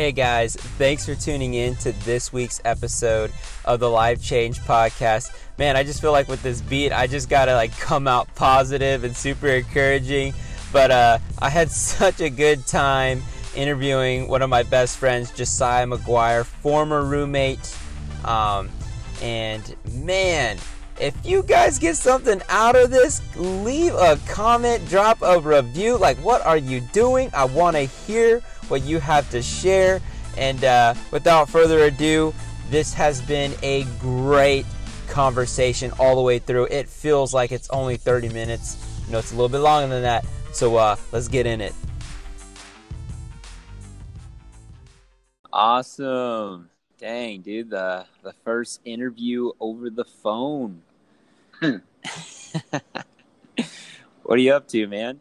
Hey guys, thanks for tuning in to this week's episode of the Life Change Podcast. Man, I just feel like with this beat, I just gotta like come out positive and super encouraging. But uh, I had such a good time interviewing one of my best friends, Josiah McGuire, former roommate. Um, and man, if you guys get something out of this, leave a comment, drop a review. Like, what are you doing? I want to hear what you have to share. And uh, without further ado, this has been a great conversation all the way through. It feels like it's only 30 minutes. You know, it's a little bit longer than that. So uh, let's get in it. Awesome. Dang, dude, the the first interview over the phone. what are you up to, man?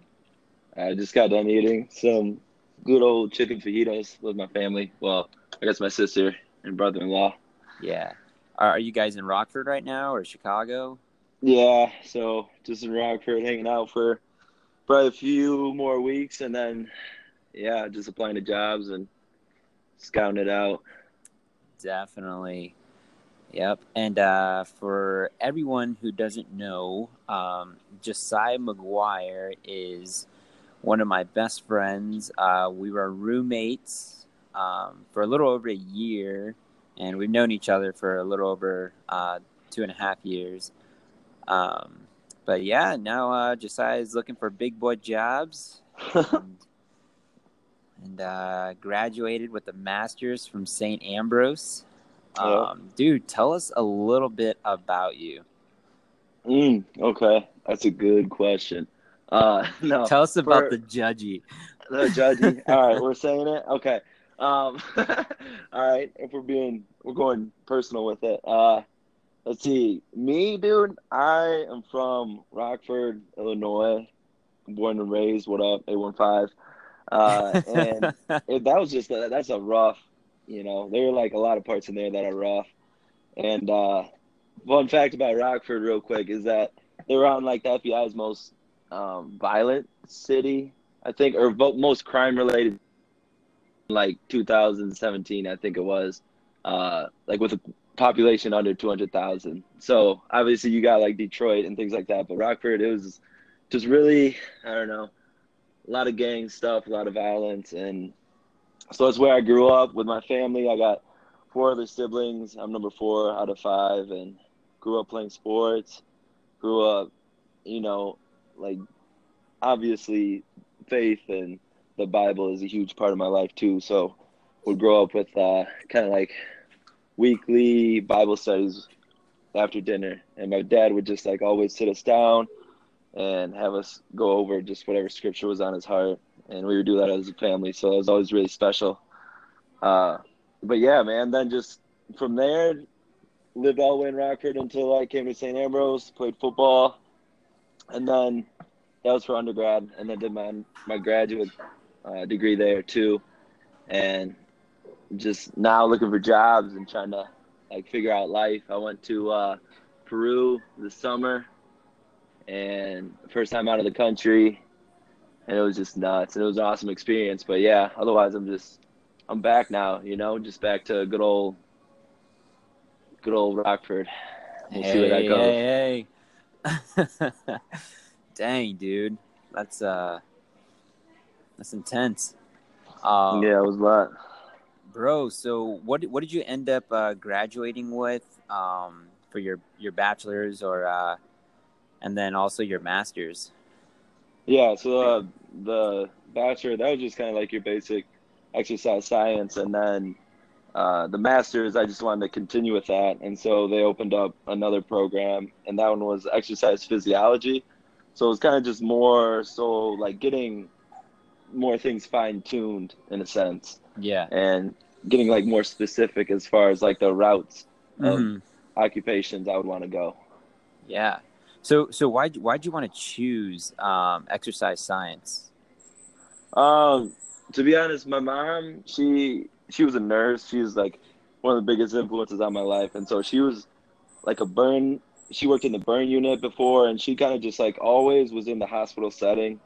I just got done eating some good old chicken fajitas with my family. Well, I guess my sister and brother-in-law. Yeah. Are, are you guys in Rockford right now or Chicago? Yeah, so just in Rockford, hanging out for probably a few more weeks, and then yeah, just applying to jobs and scouting it out. Definitely. Yep. And uh, for everyone who doesn't know, um, Josiah McGuire is one of my best friends. Uh, we were roommates um, for a little over a year, and we've known each other for a little over uh, two and a half years. Um, but yeah, now uh, Josiah is looking for big boy jobs. and, and uh, graduated with a master's from St. Ambrose. Um, dude, tell us a little bit about you. Mm, okay, that's a good question. Uh, no, tell us about for, the judgy. The judgy. All right, we're saying it. Okay. Um, all right. If we're being, we're going personal with it. Uh, let's see. Me, dude. I am from Rockford, Illinois. Born and raised. What up? Eight one five. Uh, and it, that was just a, that's a rough, you know. There are like a lot of parts in there that are rough. And uh, fun fact about Rockford, real quick, is that they're on like the FBI's most um, violent city, I think, or most crime related, like 2017, I think it was, uh, like with a population under 200,000. So obviously you got like Detroit and things like that, but Rockford, it was just really, I don't know, a lot of gang stuff, a lot of violence, and so that's where I grew up with my family. I got four other siblings. I'm number four out of five, and grew up playing sports. Grew up, you know, like obviously faith and the Bible is a huge part of my life too. So would grow up with uh, kind of like weekly Bible studies after dinner, and my dad would just like always sit us down and have us go over just whatever scripture was on his heart. And we would do that as a family. So it was always really special. Uh, but yeah, man, then just from there, lived all way in Rockford until I came to St. Ambrose, played football. And then that was for undergrad. And then did my, my graduate uh, degree there too. And just now looking for jobs and trying to like figure out life. I went to uh, Peru this summer and first time out of the country, and it was just nuts. And it was an awesome experience. But yeah, otherwise I'm just I'm back now. You know, just back to good old good old Rockford. We'll hey, see where that goes. Hey, hey. Dang, dude, that's uh, that's intense. Um, yeah, it was a lot, bro. So, what what did you end up uh, graduating with um, for your your bachelor's or uh, and then also your master's. Yeah, so uh, the bachelor that was just kind of like your basic exercise science, and then uh, the master's I just wanted to continue with that, and so they opened up another program, and that one was exercise physiology. So it was kind of just more so like getting more things fine tuned in a sense. Yeah. And getting like more specific as far as like the routes mm-hmm. occupations I would want to go. Yeah. So, so why why'd you want to choose um, exercise science? Um, to be honest, my mom she she was a nurse. She was like one of the biggest influences on my life, and so she was like a burn. She worked in the burn unit before, and she kind of just like always was in the hospital setting.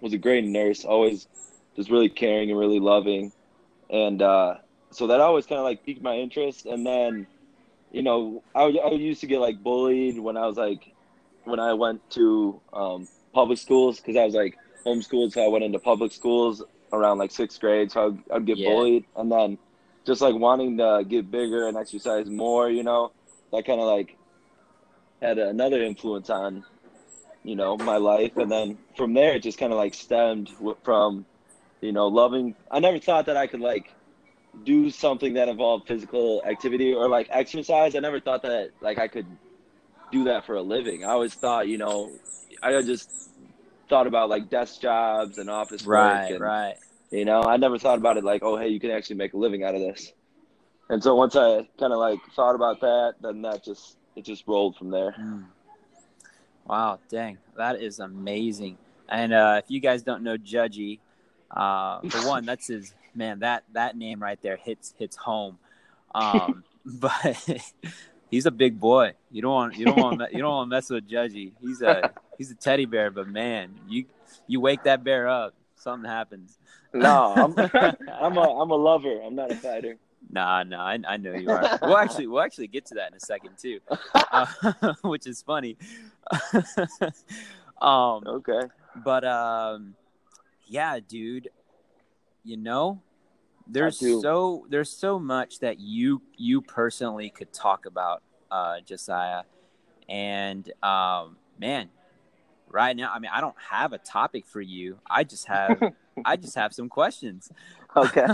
Was a great nurse, always just really caring and really loving. and uh, so that always kind of like piqued my interest. And then, you know, I, I used to get like bullied when I was like when I went to um, public schools because I was like homeschooled, so I went into public schools around like sixth grade, so I'd, I'd get Yeah. bullied, and then just like wanting to get bigger and exercise more, you know, that kind of like had another influence on, you know, my life, and then from there it just kind of like stemmed from, you know, loving. I never thought that I could like do something that involved physical activity or like exercise. I never thought that like I could do that for a living. I always thought, you know, I just thought about like desk jobs and office work Right, and right. You know, I never thought about it like, oh, hey, you can actually make a living out of this. And so once I kind of like thought about that, then that just it just rolled from there. Mm. Wow, dang, that is amazing. And uh, if you guys don't know Judgy, uh, for one, that's his man. That that name right there hits hits home. Um, but he's a big boy. You don't want you don't want you don't want to mess with Judgy. He's a he's a teddy bear, but man, you you wake that bear up, something happens. No, I'm I'm a I'm a lover. I'm not a fighter. Nah, nah, I, I know you are. We'll actually, we'll actually get to that in a second too, uh, which is funny. um, Okay. but um, yeah, dude, you know, there's so there's so much that you you personally could talk about, uh, Josiah, and um, man, right now, I mean, I don't have a topic for you. I just have I just have some questions. Okay.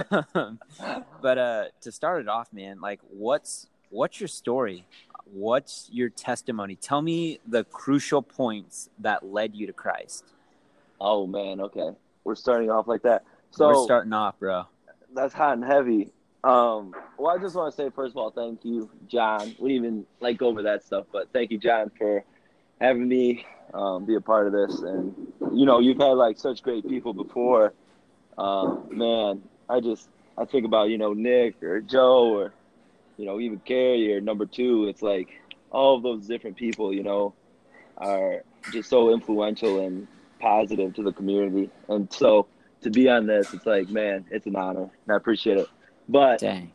but uh to start it off man like what's what's your story what's your testimony tell me the crucial points that led you to christ Oh man. Okay. We're starting off like that. So we're starting off bro that's hot and heavy. Um, well, I just want to say first of all, thank you, John. We didn't even like go over that stuff, but thank you, John, for having me um, be a part of this. And you know, you've had like such great people before. Um, man, I just I think about you know Nick or Joe or you know even Carrie or number two. It's like all of those different people, you know, are just so influential and positive to the community. And so to be on this, it's like, man, it's an honor, and I appreciate it. But dang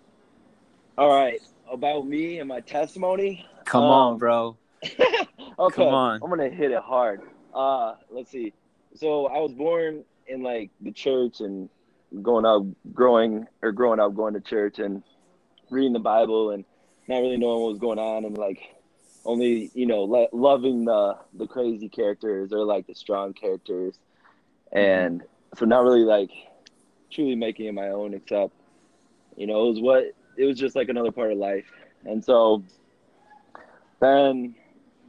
all right, about me and my testimony. come Um, on bro okay, Come on. I'm gonna hit it hard. Uh, let's see. So I was born in like the church and going out, growing or growing up, going to church and reading the Bible and not really knowing what was going on and like only you know lo- loving the the crazy characters or like the strong characters, and so not really like truly making it my own except you know it was what it was just like another part of life and so then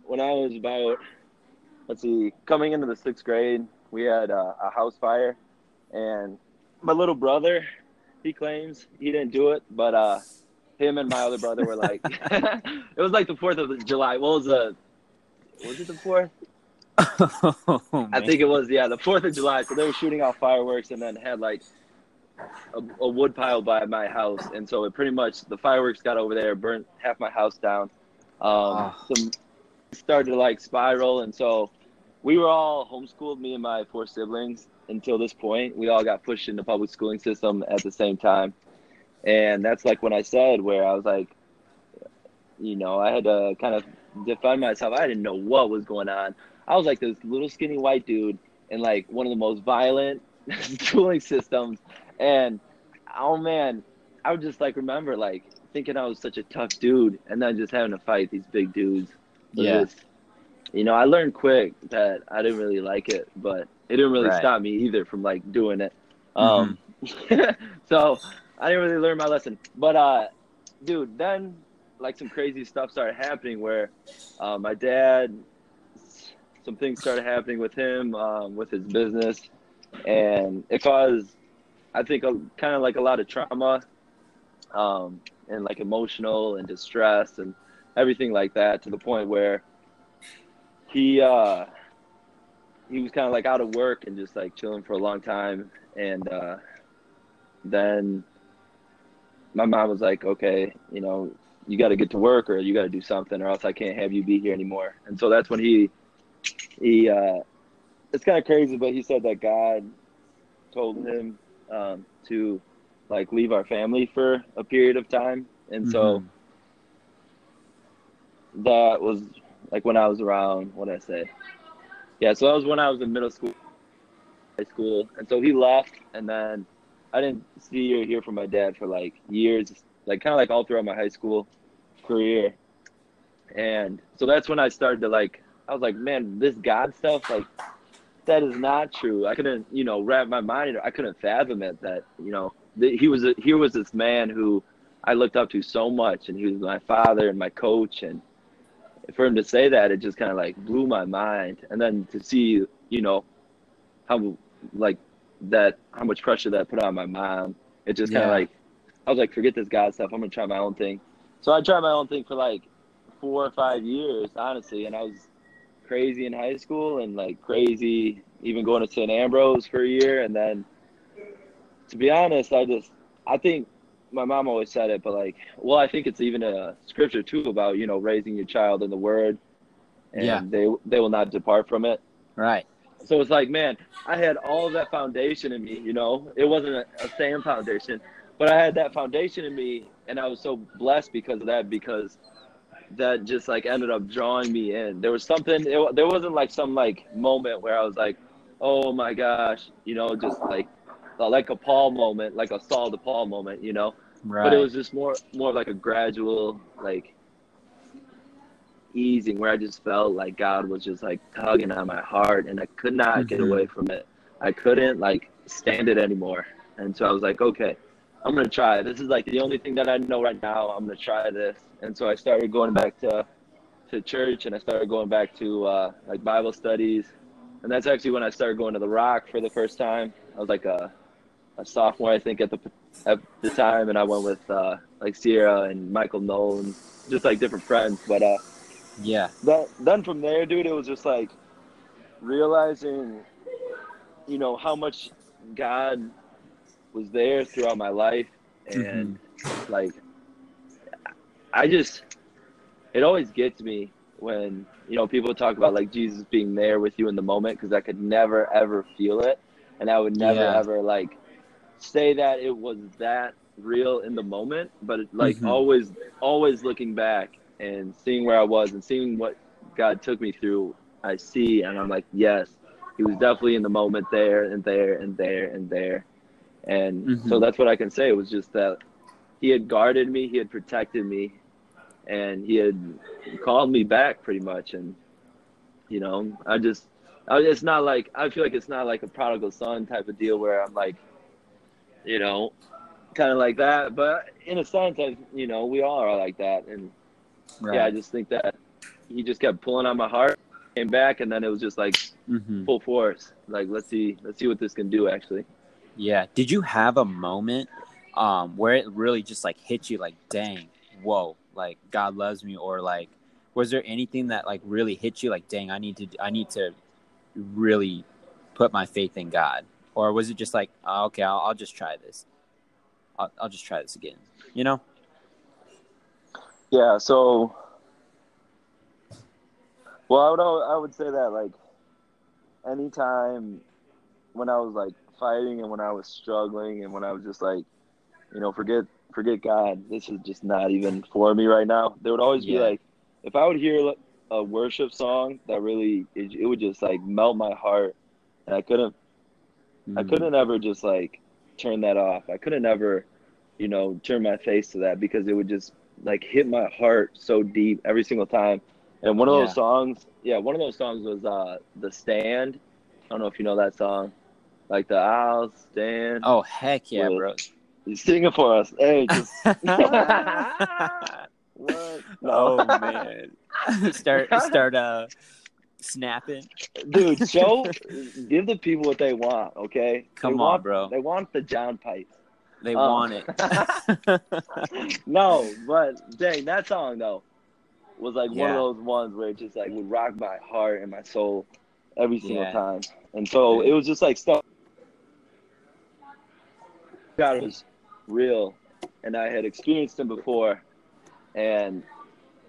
when i was about let's see coming into the sixth grade we had a, a house fire and my little brother he claims he didn't do it but uh him and my other brother were like it was like the fourth of july what was the was it the fourth oh, I think it was yeah the Fourth of July. So they were shooting off fireworks and then had like a, a wood pile by my house, and so it pretty much the fireworks got over there, burnt half my house down. Um, Oh. Some started to like spiral, and so we were all homeschooled, me and my four siblings, until this point. We all got pushed into public schooling system at the same time, and that's like when I said where I was like, you know, I had to kind of defend myself. I didn't know what was going on. I was like this little skinny white dude in like one of the most violent schooling systems. And oh man, I would just like remember like thinking I was such a tough dude and then just having to fight these big dudes. Yeah. just- you know, I learned quick that I didn't really like it, but it didn't really Right. stop me either from like doing it. Um, so I didn't really learn my lesson. But uh, dude, then like some crazy stuff started happening where uh, my dad, some things started happening with him, um, with his business, and it caused, I think, a, kind of like a lot of trauma, um, and like emotional and distress and everything like that to the point where he uh, he was kind of like out of work and just like chilling for a long time, and uh, then my mom was like, okay, you know, you got to get to work or you got to do something or else I can't have you be here anymore. And so that's when he, he, uh, it's kind of crazy, but he said that God told him um, to like leave our family for a period of time, and so Mhm. That was like when I was around what did I say? Yeah, so that was when I was in middle school, high school, and so he left, and then I didn't see or hear from my dad for like years, like kind of like all throughout my high school career, and so that's when I started to like, I was like, man, this God stuff, like, that is not true. I couldn't, you know, wrap my mind, I couldn't fathom it that, you know, th- he was a, here was this man who I looked up to so much, and he was my father and my coach, and for him to say that, it just kind of like blew my mind. And then to see, you know, how like that, how much pressure that put on my mom, it just kind of Yeah. like, I was like, forget this God stuff. I'm gonna try my own thing. So I tried my own thing for like four or five years, honestly, and I was crazy in high school and like crazy even going to St. Ambrose for a year, and then to be honest, I just I think my mom always said it, but like, well, I think it's even a scripture too about you know raising your child in the Word, and Yeah. they they will not depart from it. Right. So it's like, man, I had all that foundation in me. You know, it wasn't a, a same foundation, but I had that foundation in me, and I was so blessed because of that. Because that just like ended up drawing me in. There was something. It, there wasn't like some like moment where I was like, oh my gosh, you know, just like like a Paul moment, like a Saul to Paul moment, you know. Right. But it was just more more of like a gradual like easing where I just felt like God was just like tugging on my heart and I could not get Mhm. away from it. I couldn't like stand it anymore. And so I was like, okay, I'm gonna try. This is like the only thing that I know right now. I'm gonna try this. And so I started going back to to church and I started going back to uh, like Bible studies. And that's actually when I started going to the Rock for the first time. I was like a, a sophomore, I think, at the at the time, and I went with uh, like Sierra and Michael Nolan, just like different friends. But uh, yeah. that then from there, dude, it was just like realizing, you know, how much God was there throughout my life, and like, I just, it always gets me when you know people talk about like Jesus being there with you in the moment because I could never ever feel it, and I would never Yeah. ever like say that it was that real in the moment, but it, like Mhm. always, always looking back and seeing where I was and seeing what God took me through, I see, and I'm like, yes, He was definitely in the moment there and there and there and there, and so Mhm. that's what I can say. It was just that He had guarded me, He had protected me, and He had called me back pretty much, and you know, I just. I- It's not like I feel like it's not like a prodigal son type of deal where I'm like, you know, kind of like that. But in a sense, I, you know, we all are like that. And Right. yeah, I just think that he just kept pulling on my heart, came back, and then it was just like hmm full force. Like let's see, let's see what this can do. Actually, Yeah. Did you have a moment um, where it really just like hit you like, dang, whoa, like God loves me, or like, was there anything that like really hit you like, dang, I need to, I need to really put my faith in God, or was it just like, oh, okay, I'll, I'll just try this, I'll, I'll just try this again, you know? yeah. So, well, I would I would say that like anytime when I was like fighting and when I was struggling and when I was just like, you know, forget forget God, this is just not even for me right now. There would always be like, if I would hear a worship song that really, it, it would just like melt my heart, and I couldn't I Mhm. couldn't ever just like turn that off. I couldn't ever, you know, turn my face to that because it would just like hit my heart so deep every single time. And one of Yeah. those songs, yeah, one of those songs was uh The Stand. I don't know if you know that song. Like the I'll stand. Oh heck yeah, With- bro! You sing it for us. Hey, just what? oh man, start start uh snapping. Dude, show give the people what they want, okay? Come They on, want- bro. They want the John pipes. They Oh. want it. no, but dang, that song though was like one of those ones where it just like would rock my heart and my soul every single Yeah. time. And so it was just like stuff God was real and I had experienced him before and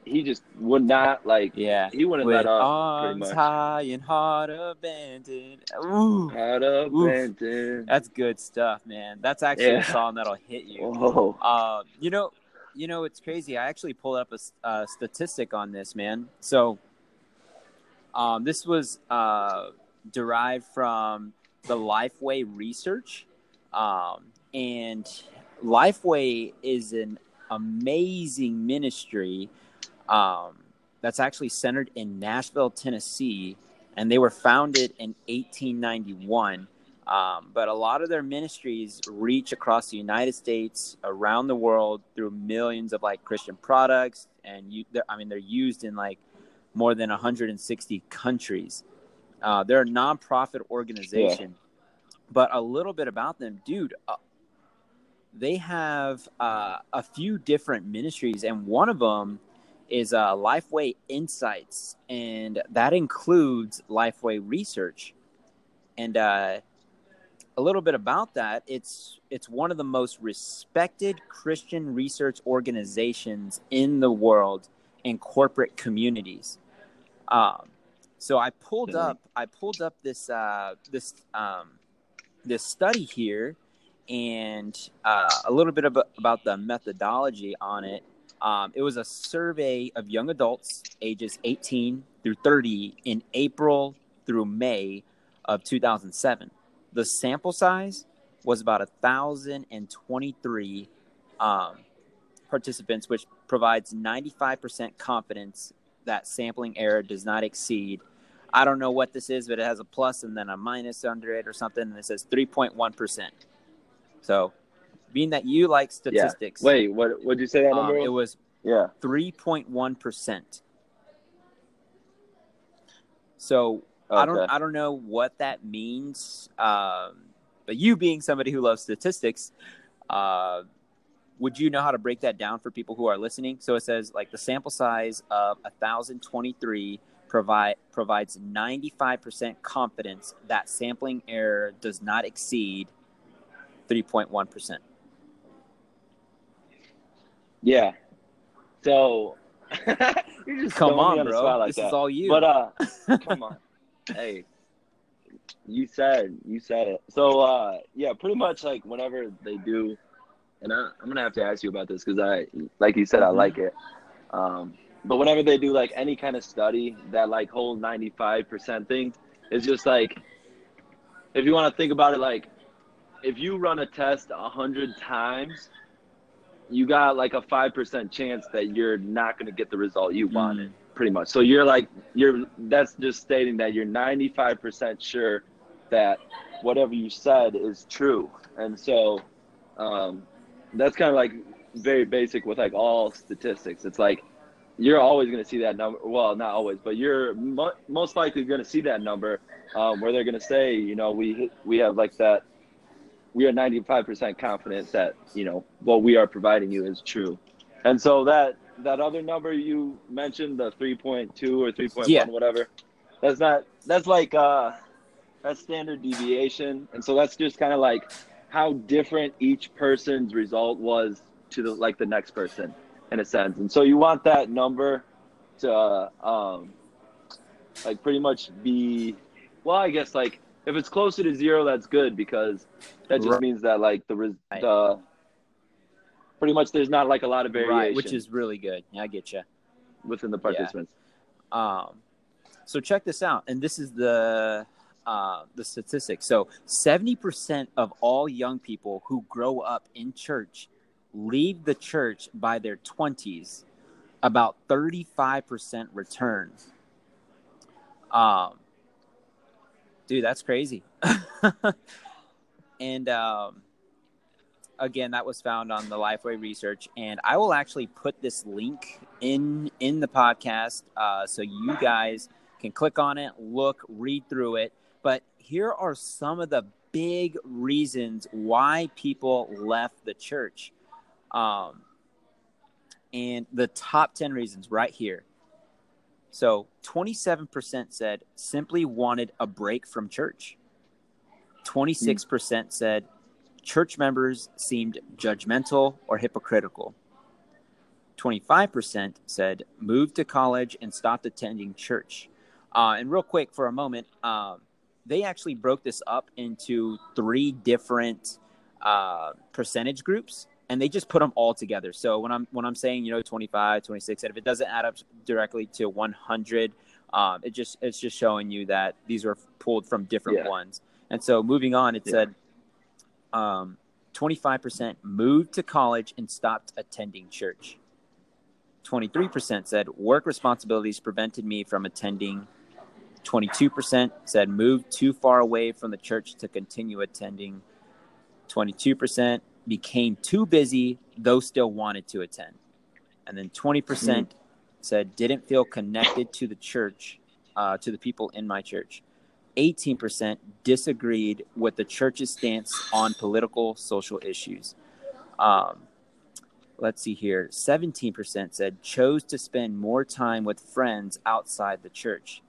he just would not like. Yeah, he wouldn't with let up. arms high and heart abandoned. Ooh, Heart abandoned. that's good stuff, man. That's actually Yeah. a song that'll hit you. Whoa. Uh, you know, you know, it's crazy. I actually pulled up a statistic on this, man. So, um, this was uh, derived from the Lifeway research, um, and Lifeway is an amazing ministry um, that's actually centered in Nashville, Tennessee, and they were founded in 1891. Um, but a lot of their ministries reach across the United States, around the world, through millions of like Christian products, and you, I mean, they're used in like more than 160 countries. Uh, they're a nonprofit organization, but a little bit about them, dude. Uh, they have uh, a few different ministries, and one of them is uh, Lifeway Insights, and that includes Lifeway Research. And uh, a little bit about that, it's it's one of the most respected Christian research organizations in the world and corporate communities. Um, so I pulled up I pulled up this uh, this um, this study here and uh, a little bit about, about the methodology on it. Um, it was a survey of young adults ages 18 through 30 in April through May of 2007. The sample size was about 1,023 um, participants, which provides 95% confidence that sampling error does not exceed. I don't know what this is, but it has a plus and then a minus under it or something, and it says 3.1%. So, being that you like statistics, Wait, what? Would you say that um, number? it was? yeah. 3.1%. So I don't I don't know what that means. Um, but you being somebody who loves statistics, uh, would you know how to break that down for people who are listening? So it says like the sample size of 1023 provide provides 95% confidence that sampling error does not exceed 3.1%. Yeah. So you're just Come me on, bro. like this that. is all you. But uh, come on. Hey, you said you said it. So uh, yeah, pretty much like whenever they do, and I, I'm gonna have to ask you about this because I, like you said, I Mhm. like it. Um, but whenever they do like any kind of study, that like whole 95% thing is just like, if you want to think about it, like if you run a test a hundred times, you got like a five percent chance that you're not gonna get the result you wanted pretty much. So you're like you're that's just stating that you're 95% sure that whatever you said is true. And so um, that's kind of like very basic with like all statistics. It's like you're always going to see that number. Well, not always, but you're mo- most likely going to see that number um, where they're going to say, you know, we we have like that. We are 95% confident that you know what we are providing you is true. And so that that other number you mentioned, the 3.2 or 3.1, Yeah. whatever, that's not that's like uh that's standard deviation, and so that's just kind of like how different each person's result was to the like the next person in a sense. And so you want that number to uh, um like pretty much be well, I guess like if it's closer to zero, that's good because that just Right. means that like the res- Right. the pretty much there's not like a lot of variation right, which is really good. Yeah, I get you. within the participants. Um, so check this out, and this is the uh, the statistic. So seventy percent of all young people who grow up in church leave the church by their twenties. About thirty-five percent return. Um, dude, that's crazy. and um, again, that was found on the Lifeway research, and I will actually put this link in in the podcast uh, so you guys can click on it, look, read through it. But here are some of the big reasons why people left the church, um, and the top ten reasons right here. So, 27% said simply wanted a break from church. 26% said church members seemed judgmental or hypocritical. 25% said moved to college and stopped attending church. Uh, and real quick for a moment, um, they actually broke this up into three different uh, percentage groups and they just put them all together. So when I'm when I'm saying you know 25, 26, and if it doesn't add up directly to 100, um, it just it's just showing you that these were pulled from different Yeah. ones. And so moving on, it Yeah. said um, 25% moved to college and stopped attending church. 23% said work responsibilities prevented me from attending. 22% said moved too far away from the church to continue attending. 22% became too busy, though still wanted to attend. And then 20% said didn't feel connected to the church, uh, to the people in my church. 18% disagreed with the church's stance on political social issues. Um, let's see here 17% said chose to spend more time with friends outside the church.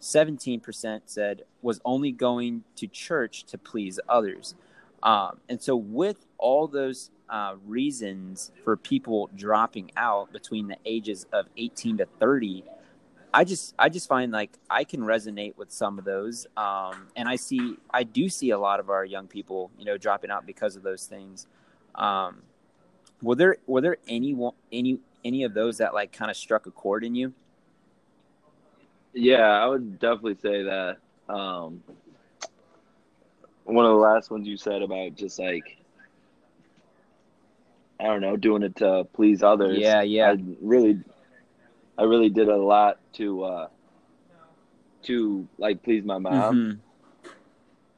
17% said was only going to church to please others. Um, and so, with all those uh, reasons for people dropping out between the ages of 18 to 30, I just I just find like I can resonate with some of those, um, and I see I do see a lot of our young people, you know, dropping out because of those things. Um, were there were there any any any of those that like kind of struck a chord in you? Yeah, I would definitely say that. Um, one of the last ones you said about just like, I don't know, doing it to please others. Yeah, yeah. I really, I really did a lot to, uh, to like please my mom,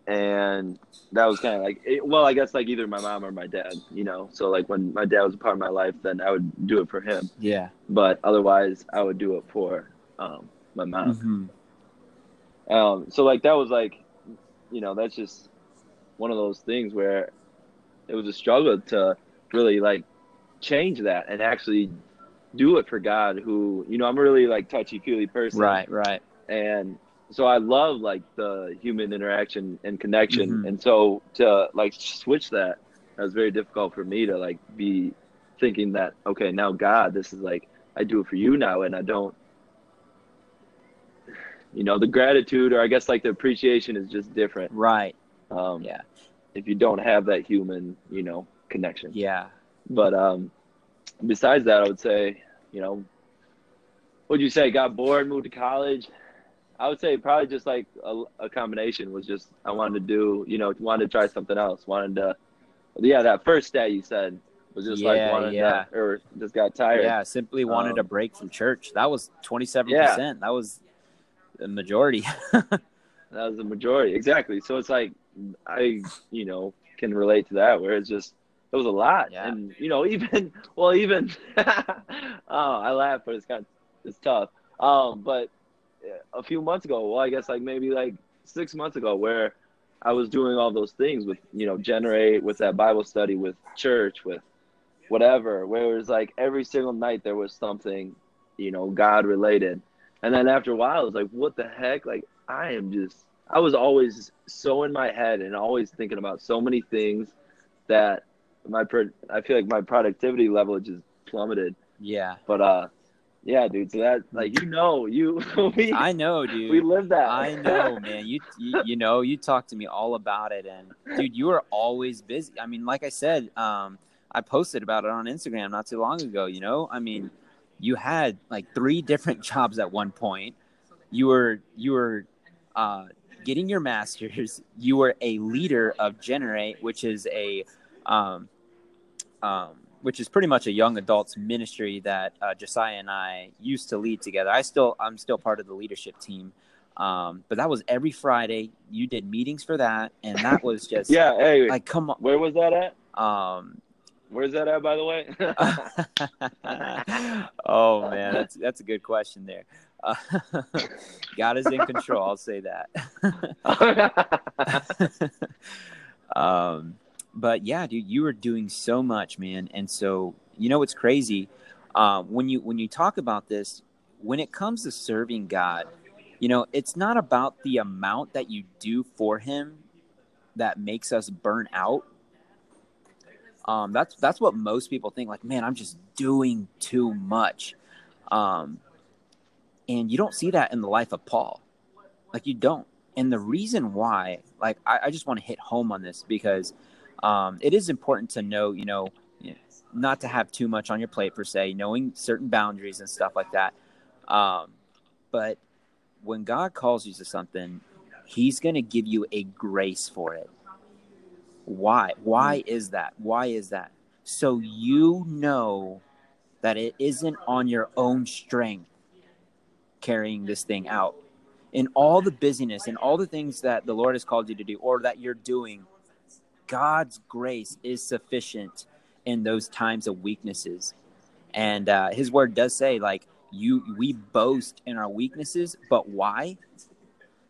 Mhm. and that was kind of like, it, well, I guess like either my mom or my dad, you know. So like when my dad was a part of my life, then I would do it for him, Yeah. but otherwise I would do it for um, my mom. Mhm. Um, so like that was like, you know, that's just one of those things where it was a struggle to really like change that and actually do it for God. Who you know, I'm a really like touchy feely person, Right. Right. And so I love like the human interaction and connection, Mhm. and so to like switch that, that was very difficult for me to like be thinking that okay, now God, this is like I do it for you now, and I don't you know the gratitude or i guess like the appreciation is just different Right. Um Yeah. if you don't have that human you know connection Yeah. but um besides that i would say you know what'd you say got bored moved to college i would say probably just like a, a combination was just i wanted to do you know wanted to try something else wanted to yeah that first stat you said was just like Yeah, wanted yeah. to, or just got tired Yeah. Simply wanted Um, a break from church. That was twenty seven percent. That was the majority. That was the majority. Exactly. So it's like I, you know, can relate to that where it's just it was a lot. Yeah. And you know, even well even oh, I laugh, but it's kind of it's tough. Um, but a few months ago, well I guess like maybe like six months ago where I was doing all those things with, you know, generate with that Bible study, with church, with whatever, where it was like every single night there was something, you know, God related. And then after a while, it was like, what the heck? Like, I am just, I was always so in my head and always thinking about so many things that my, pro- I feel like my productivity level just plummeted. yeah. But, uh, yeah, dude. So that, like, you know, you, we, I know, dude. we lived that. I know, man. You, you you know, you talked to me all about it, and dude, you were always busy. I mean, like I said, um, I posted about it on Instagram not too long ago. You know, I mean, you had like three different jobs at one point. You were you were uh, getting your master's. You were a leader of Generate, which is a um, um, which is pretty much a young adults ministry that uh, Josiah and I used to lead together. I still I'm still part of the leadership team. Um, but that was every Friday. You did meetings for that, and that was just yeah. Hey, like come on. where was that at? Um, Where's that at, by the way? oh man, that's that's a good question there. Uh, God is in control. I'll say that. um, but yeah, dude, you were doing so much, man. And so you know what's crazy um, when you when you talk about this, when it comes to serving God, you know, it's not about the amount that you do for Him that makes us burn out. Um, that's that's what most people think. Like, man, I'm just doing too much, um, and you don't see that in the life of Paul. Like, you don't. And the reason why, like, I, I just want to hit home on this because um, it is important to know, you know, not to have too much on your plate per se, knowing certain boundaries and stuff like that. Um, but when God calls you to something, He's going to give you a grace for it. Why? Why is that? Why is that? So you know that it isn't on your own strength carrying this thing out. In all the busyness and all the things that the Lord has called you to do or that you're doing, God's grace is sufficient in those times of weaknesses. And uh, his word does say, like, you we boast in our weaknesses, but why?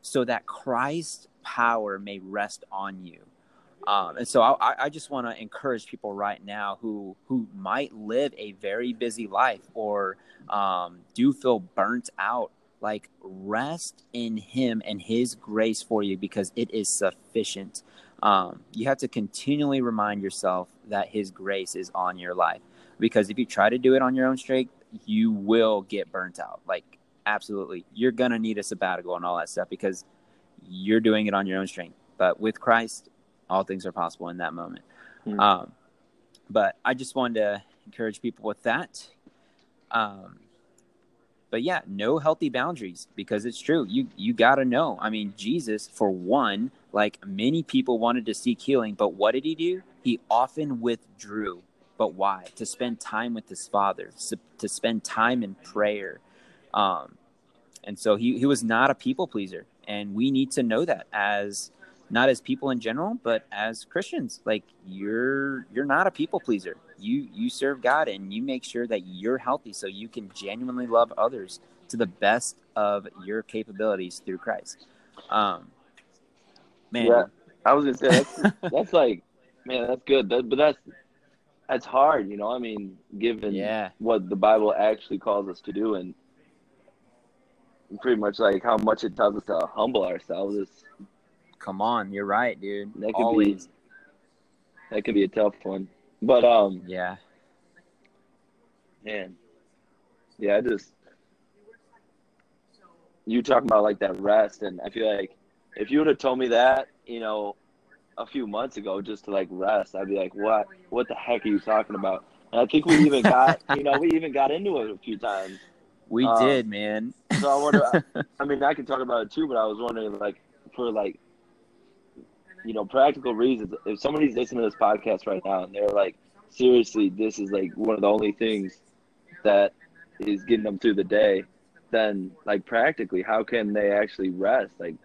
So that Christ's power may rest on you. Um, and so I, I just want to encourage people right now who who might live a very busy life or um, do feel burnt out. Like rest in Him and His grace for you because it is sufficient. Um, you have to continually remind yourself that His grace is on your life because if you try to do it on your own strength, you will get burnt out. Like absolutely, you're gonna need a sabbatical and all that stuff because you're doing it on your own strength. But with Christ, all things are possible in that moment. Mm. Um, but I just wanted to encourage people with that. Um, but yeah, no healthy boundaries because it's true. You you got to know. I mean, Jesus, for one, like many people wanted to seek healing, but what did he do? He often withdrew. But why? To spend time with his father, to spend time in prayer. Um, and so he, he was not a people pleaser. And we need to know that as not as people in general, but as Christians. Like you're you're not a people pleaser. You you serve God and you make sure that you're healthy so you can genuinely love others to the best of your capabilities through Christ. Um, man, yeah, I was gonna say that's, that's like, man, that's good. That, but that's that's hard, you know. I mean, given yeah. what the Bible actually calls us to do, and pretty much like how much it tells us to humble ourselves. Is Come on, you're right, dude. That could Always. be that could be a tough one. But um Yeah. Man. Yeah, I just you talking about like that rest and I feel like if you would have told me that, you know, a few months ago just to like rest, I'd be like, What what the heck are you talking about? And I think we even got you know, we even got into it a few times. We um, did, man. so I wonder I mean I can talk about it too, but I was wondering like for like you know, practical reasons. If somebody's listening to this podcast right now and they're like, seriously, this is like one of the only things that is getting them through the day, then like practically, how can they actually rest? Like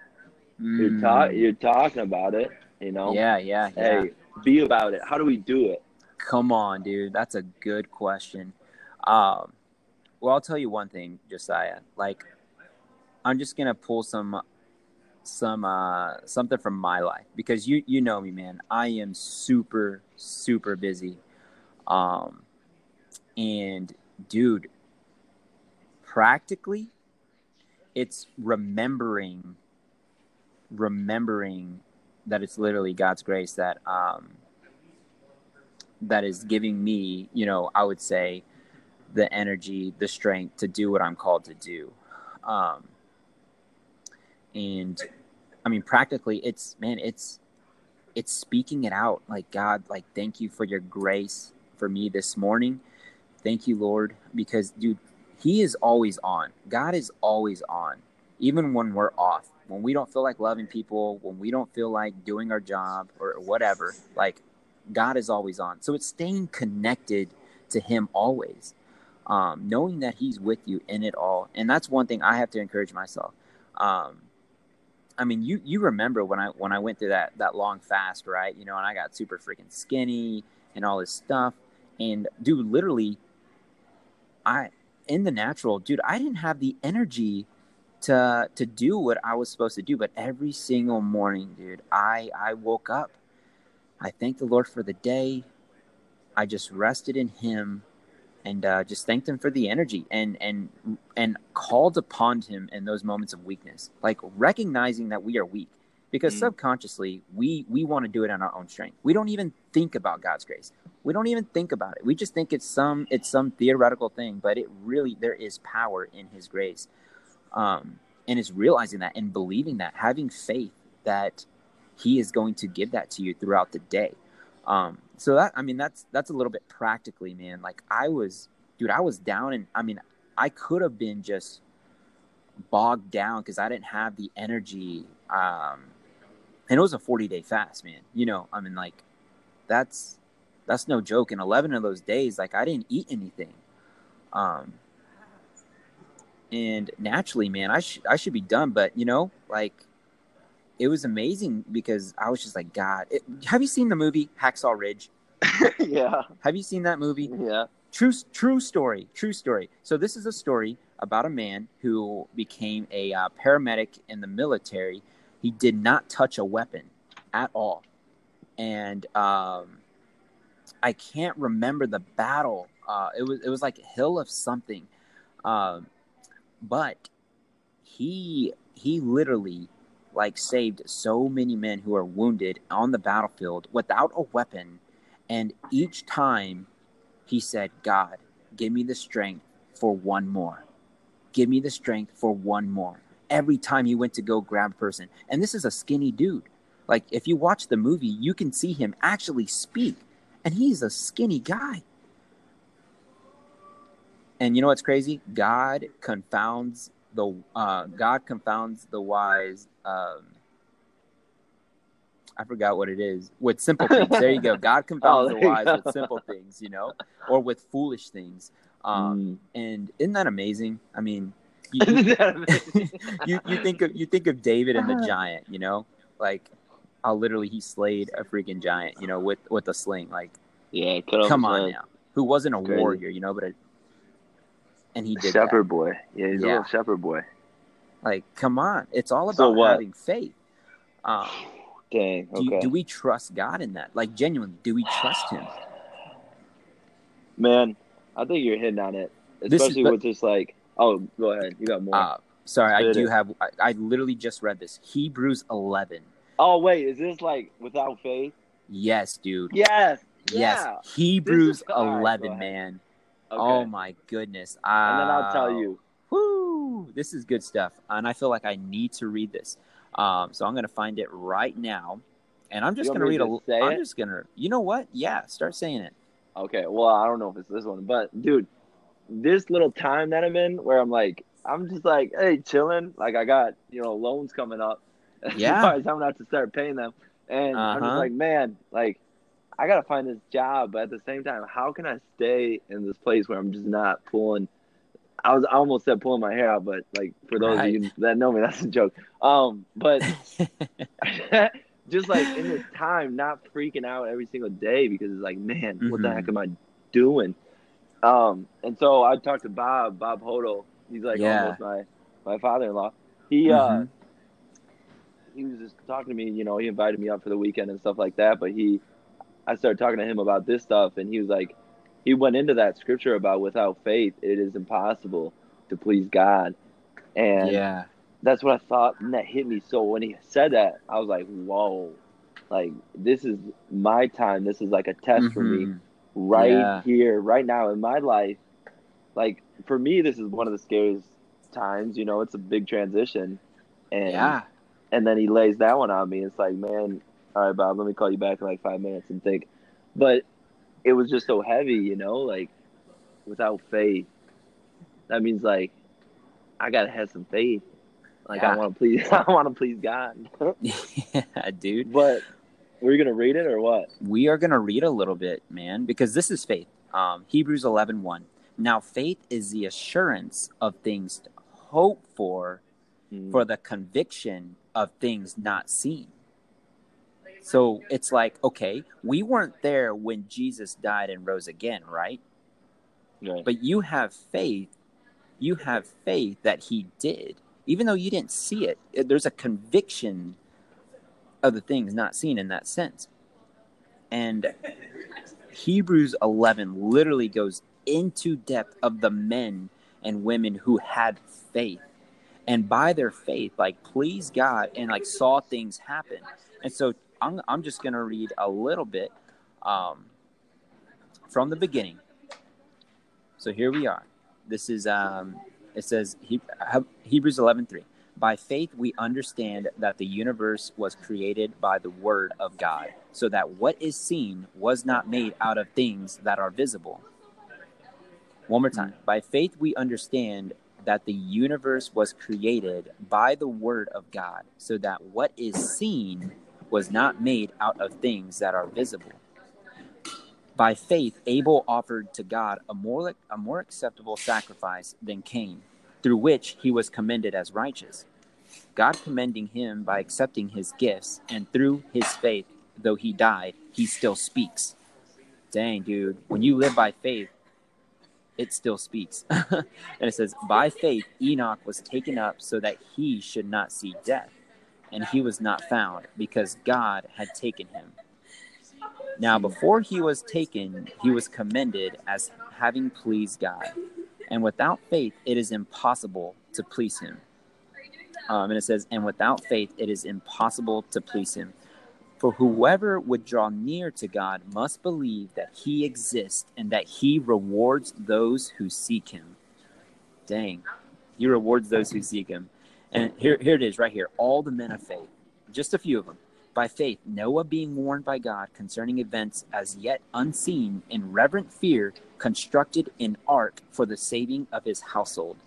mm. you're ta- you're talking about it, you know? Yeah, yeah, yeah. Hey, be about it. How do we do it? Come on, dude. That's a good question. Um, well, I'll tell you one thing, Josiah. Like, I'm just gonna pull some some uh, something from my life because you you know me, man. I am super super busy, um, and dude, practically, it's remembering remembering that it's literally God's grace that um, that is giving me, you know, I would say, the energy, the strength to do what I'm called to do. Um, and i mean practically it's man it's it's speaking it out. Like god like thank you for your grace for me this morning. Thank you lord because dude he is always on. God is always on even when we're off. When we don't feel like loving people when we don't feel like doing our job or whatever like god is always on. So it's staying connected to him always um, knowing that he's with you in it all. And that's one thing i have to encourage myself. Um, I mean, you you remember when I when I went through that that long fast, right? You know, and I got super freaking skinny and all this stuff. And dude, literally, I in the natural, dude, I didn't have the energy to to do what I was supposed to do. But every single morning, dude, I I woke up. I thanked the Lord for the day. I just rested in Him and uh, just thanked him for the energy and and and called upon him in those moments of weakness, like recognizing that we are weak, because mm. subconsciously we we want to do it on our own strength. We don't even think about God's grace. we don't even think about it. We just think it's some it's some theoretical thing, but it really there is power in His grace, um, and it's realizing that and believing that, having faith that He is going to give that to you throughout the day. Um, so that I mean that's that's a little bit practically, man. Like I was, dude, I was down, and I mean I could have been just bogged down because I didn't have the energy. Um, and it was a 40 day fast, man. You know, I mean, like that's that's no joke. In 11 of those days, like I didn't eat anything. Um, and naturally, man, I should I should be done, but you know, like it was amazing because I was just like, God, it, have you seen the movie Hacksaw Ridge? yeah. Have you seen that movie? Yeah. True, true story. True story. So this is a story about a man who became a uh, paramedic in the military. He did not touch a weapon at all, and um, I can't remember the battle. Uh, it was it was like Hill of something, um, but he he literally like saved so many men who are wounded on the battlefield without a weapon, and each time he said, "God, give me the strength for one more. Give me the strength for one more." Every time he went to go grab a person, and this is a skinny dude. Like if you watch the movie, you can see him actually speak and he's a skinny guy. And you know what's crazy? God confounds the uh, God confounds the wise. Um, I forgot what it is with simple things. There you go. God confounds Oh, the wise with simple things, you know, or with foolish things. Um, And isn't that amazing? I mean, you, you, you you think of you think of David and the giant, you know, like how literally he slayed a freaking giant, you know, with with a sling. Like, yeah. Come on now, who wasn't a Crazy. warrior, you know, but it, and he did Shepherd that. boy. Yeah, he's a little shepherd boy. Like, come on, it's all about So having faith. Um, Dang. do, Okay. do we trust God in that? Like, genuinely, do we trust Him? Man, I think you're hitting on it, This is- especially but- with just like. Oh, go ahead. You got more. Uh, sorry, I do it. have. I, I literally just read this. Hebrews eleven. oh wait, is this like without faith? Yes, dude. Yes. Yes, Yeah. Hebrews eleven, man. Oh my goodness. and then I'll tell you. Woo! This is good stuff, and I feel like I need to read this. Um, so I'm gonna find it right now, and I'm just gonna read to a. just say I'm it? just gonna. You know what? Yeah, start saying it. Okay, well, I don't know if it's this one, but dude, this little time that I'm in where I'm like, I'm just like, hey, chilling. Like I got, you know, loans coming up. Yeah. I'm gonna have to start paying them, and I'm just Uh-huh. like, man, like I gotta find this job, but at the same time, how can I stay in this place where I'm just not pulling? I was I almost said pulling my hair out, but like for those Right. of you that know me, that's a joke. Um, but just like in this time, not freaking out every single day because it's like, man, what the heck am I doing? Um, and so I talked to Bob, Bob Hodel. He's like Yeah. almost my my father-in-law. He uh, Mhm. he was just talking to me. You know, he invited me up for the weekend and stuff like that. But he, I started talking to him about this stuff, and he was like, he went into that scripture about without faith, it is impossible to please God, and yeah. that's what I thought, and that hit me. So when he said that, I was like, "Whoa!" Like this is my time. This is like a test for me, Mhm. right Yeah. here, right now in my life. Like for me, this is one of the scariest times. You know, it's a big transition, and Yeah. and then he lays that one on me. It's like, man, all right, Bob, let me call you back in like five minutes and think. But it was just so heavy, you know, like without faith. That means like I gotta have some faith. Like I want to please, I want to please God. yeah, dude. but we're gonna read it or what? we are going to read a little bit, man, because this is faith. Um, Hebrews 11 1. Now, faith is the assurance of things to hope for, Mm. for the conviction of things not seen. So it's like, okay, we weren't there when Jesus died and rose again, right? Right. But you have faith. You have faith that he did, even though you didn't see it. There's a conviction of the things not seen in that sense. And Hebrews 11 literally goes into depth of the men and women who had faith. And by their faith, like pleased God and like saw things happen. And so I'm, I'm just going to read a little bit. Um, from the beginning. So here we are. This is um, it says he, Hebrews 11:3. By faith we understand that the universe was created by the word of God, so that what is seen was not made out of things that are visible. One more time. By faith we understand that the universe was created by the word of God, so that what is seen was not made out of things that are visible. By faith, Abel offered to God a more, a more acceptable sacrifice than Cain, through which he was commended as righteous. God commending him by accepting his gifts, and through his faith, though he died, he still speaks. Dang, dude. When you live by faith, it still speaks. and it says, By faith, Enoch was taken up so that he should not see death. And he was not found because God had taken him. Now, before he was taken, he was commended as having pleased God. And without faith, it is impossible to please him. Um, and it says, And without faith, it is impossible to please him. For whoever would draw near to God must believe that he exists and that he rewards those who seek him. Dang. He rewards those who seek him. And here, here it is right here. All the men of faith, just a few of them. By faith, Noah being warned by God concerning events as yet unseen, in reverent fear, constructed an ark for the saving of his household.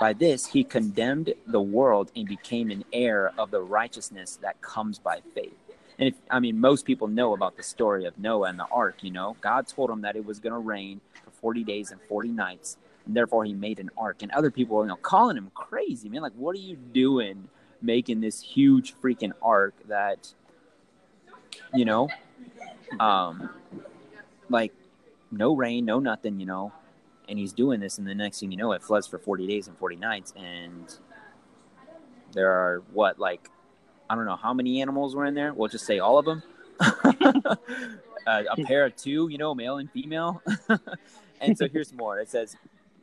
By this, he condemned the world and became an heir of the righteousness that comes by faith. And if, I mean, most people know about the story of Noah and the ark, you know. God told him that it was going to rain for 40 days and 40 nights, therefore he made an ark. And other people are, you know, calling him crazy, man. Like, what are you doing making this huge freaking ark that, you know, um, like, no rain, no nothing, you know. And he's doing this, and the next thing you know, it floods for 40 days and 40 nights. And there are, what, like I don't know how many animals were in there. We'll just say all of them. uh, a pair of two, you know, male and female. and so here's more. It says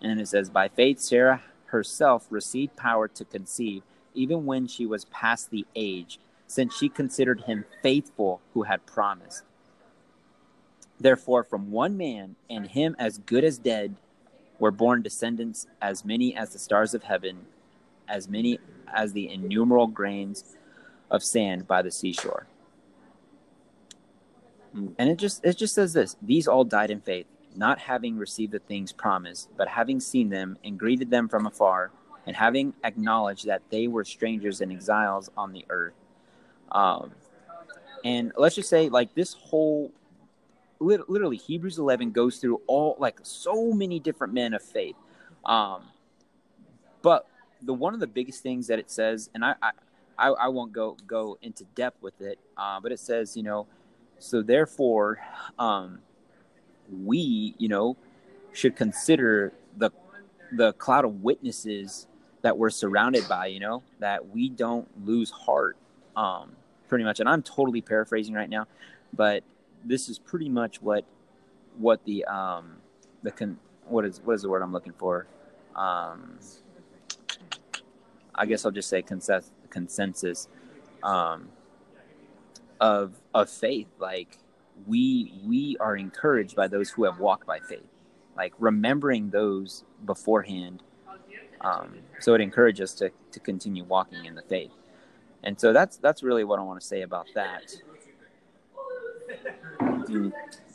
And it says, by faith, Sarah herself received power to conceive, even when she was past the age, since she considered him faithful who had promised. Therefore, from one man, and him as good as dead, were born descendants as many as the stars of heaven, as many as the innumerable grains of sand by the seashore. And it just it just says this: these all died in faith, not having received the things promised, but having seen them and greeted them from afar, and having acknowledged that they were strangers and exiles on the earth. Um, and let's just say, like this whole literally Hebrews 11 goes through all like so many different men of faith. Um, but the one of the biggest things that it says, and I, I, I won't go go into depth with it, uh, but it says, you know, so therefore, um, we, you know, should consider the the cloud of witnesses that we're surrounded by, you know, that we don't lose heart, um, pretty much. And I'm totally paraphrasing right now, but this is pretty much what what the um the con what is what is the word I'm looking for? Um, I guess I'll just say consensus consensus um, of of faith. Like we we are encouraged by those who have walked by faith. Like remembering those beforehand. Um, so it encourages us to, to continue walking in the faith. And so that's that's really what I want to say about that.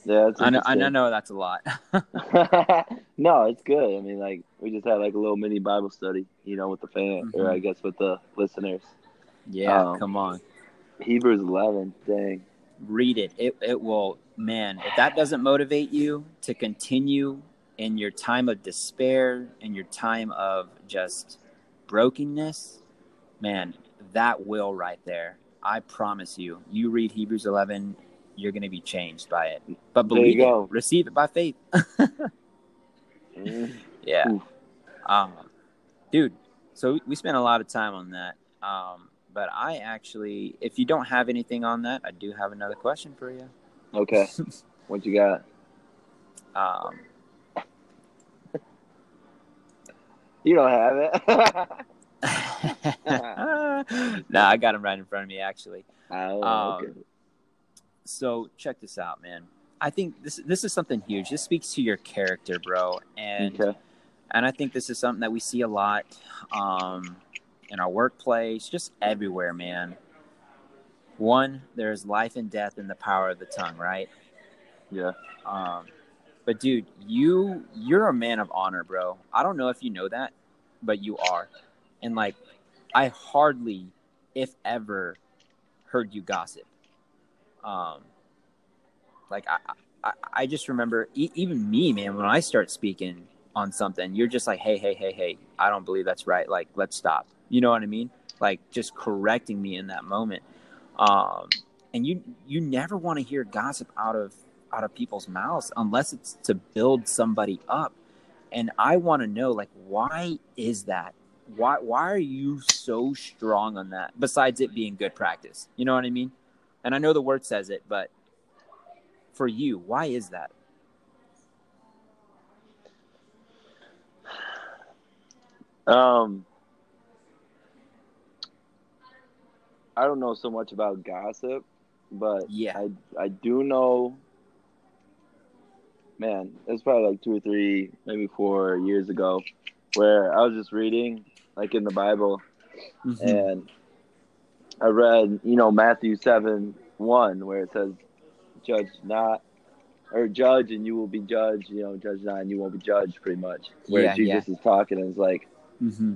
Yeah, I know. I know that's a lot. no, it's good. I mean, like we just had like a little mini Bible study, you know, with the fan, mm-hmm. or I guess with the listeners. Yeah, um, come on. Hebrews eleven, dang. Read it. It it will, man. If that doesn't motivate you to continue in your time of despair, in your time of just brokenness, man, that will right there. I promise you. You read Hebrews eleven you're going to be changed by it. But believe go. it, receive it by faith. Mm. yeah. Um, dude, so we spent a lot of time on that. Um, but I actually, if you don't have anything on that, I do have another question for you. Okay. What you got? Um, You don't have it. nah, I got him right in front of me actually. oh, Um, okay. So check this out, man. I think this this is something huge. This speaks to your character, bro, and Okay. and I think this is something that we see a lot um, in our workplace, just everywhere, man. One, there's life and death in the power of the tongue, right? Yeah. Um, but dude, you you're a man of honor, bro. I don't know if you know that, but you are. And like, I hardly, if ever, heard you gossip. Um, like I, I, I just remember e- even me, man. When I start speaking on something, you're just like, hey, hey, hey, hey, I don't believe that's right. Like, let's stop. You know what I mean? Like, just correcting me in that moment. Um, and you, you never want to hear gossip out of out of people's mouths unless it's to build somebody up. And I want to know, like, why is that? Why why are you so strong on that? Besides it being good practice, you know what I mean? And I know the word says it, but for you, why is that? Um, I don't know so much about gossip, but Yeah. I I do know. Man, it's probably like two or three, maybe four years ago, where I was just reading, like in the Bible, Mm-hmm. and I read, you know, Matthew seven one, where it says, "Judge not." Or judge and you will be judged, you know, judge not and you won't be judged, pretty much. Where Yeah, Jesus is talking and it's like, Mm-hmm.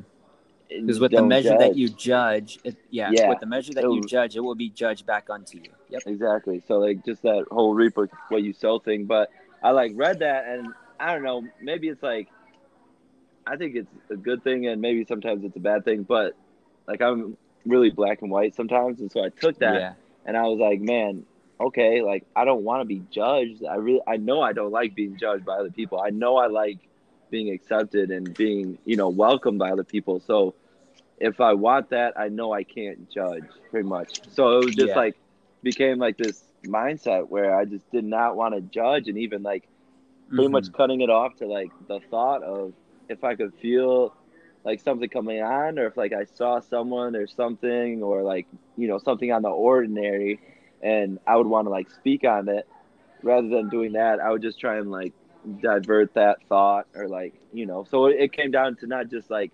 Because with the measure judge. that you judge, it, yeah, Yeah. with the measure that you judge, it will be judged back unto you. Yep. Exactly. So like just that whole reaper what what you sow thing. But I like read that and I don't know, maybe it's like I think it's a good thing and maybe sometimes it's a bad thing, but like I'm really black and white sometimes and so I took that Yeah. and I was like, man, okay, like I don't want to be judged. I really I know I don't like being judged by other people. I know I like being accepted and being, you know, welcomed by other people. So if I want that, I know I can't judge pretty much. So it was just Yeah. like became like this mindset where I just did not want to judge and even like pretty Mhm. much cutting it off to like the thought of if I could feel like something coming on or if like I saw someone or something or like you know something on the ordinary and I would want to like speak on it rather than doing that I would just try and like divert that thought or like you know so it came down to not just like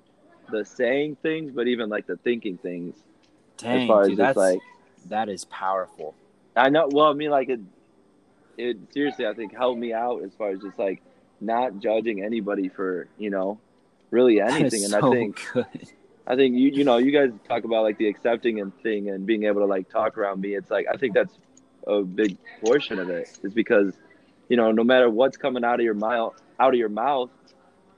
the saying things but even like the thinking things Dang, as far dude, as that's just like that is powerful. I know. Well, I mean, like it. It seriously, I think, helped me out as far as just like not judging anybody for you know, really anything. And so I think, good. I think you you know, you guys talk about like the accepting and thing and being able to like talk around me. It's like I think that's a big portion of it is because, you know, no matter what's coming out of your mouth, out of your mouth,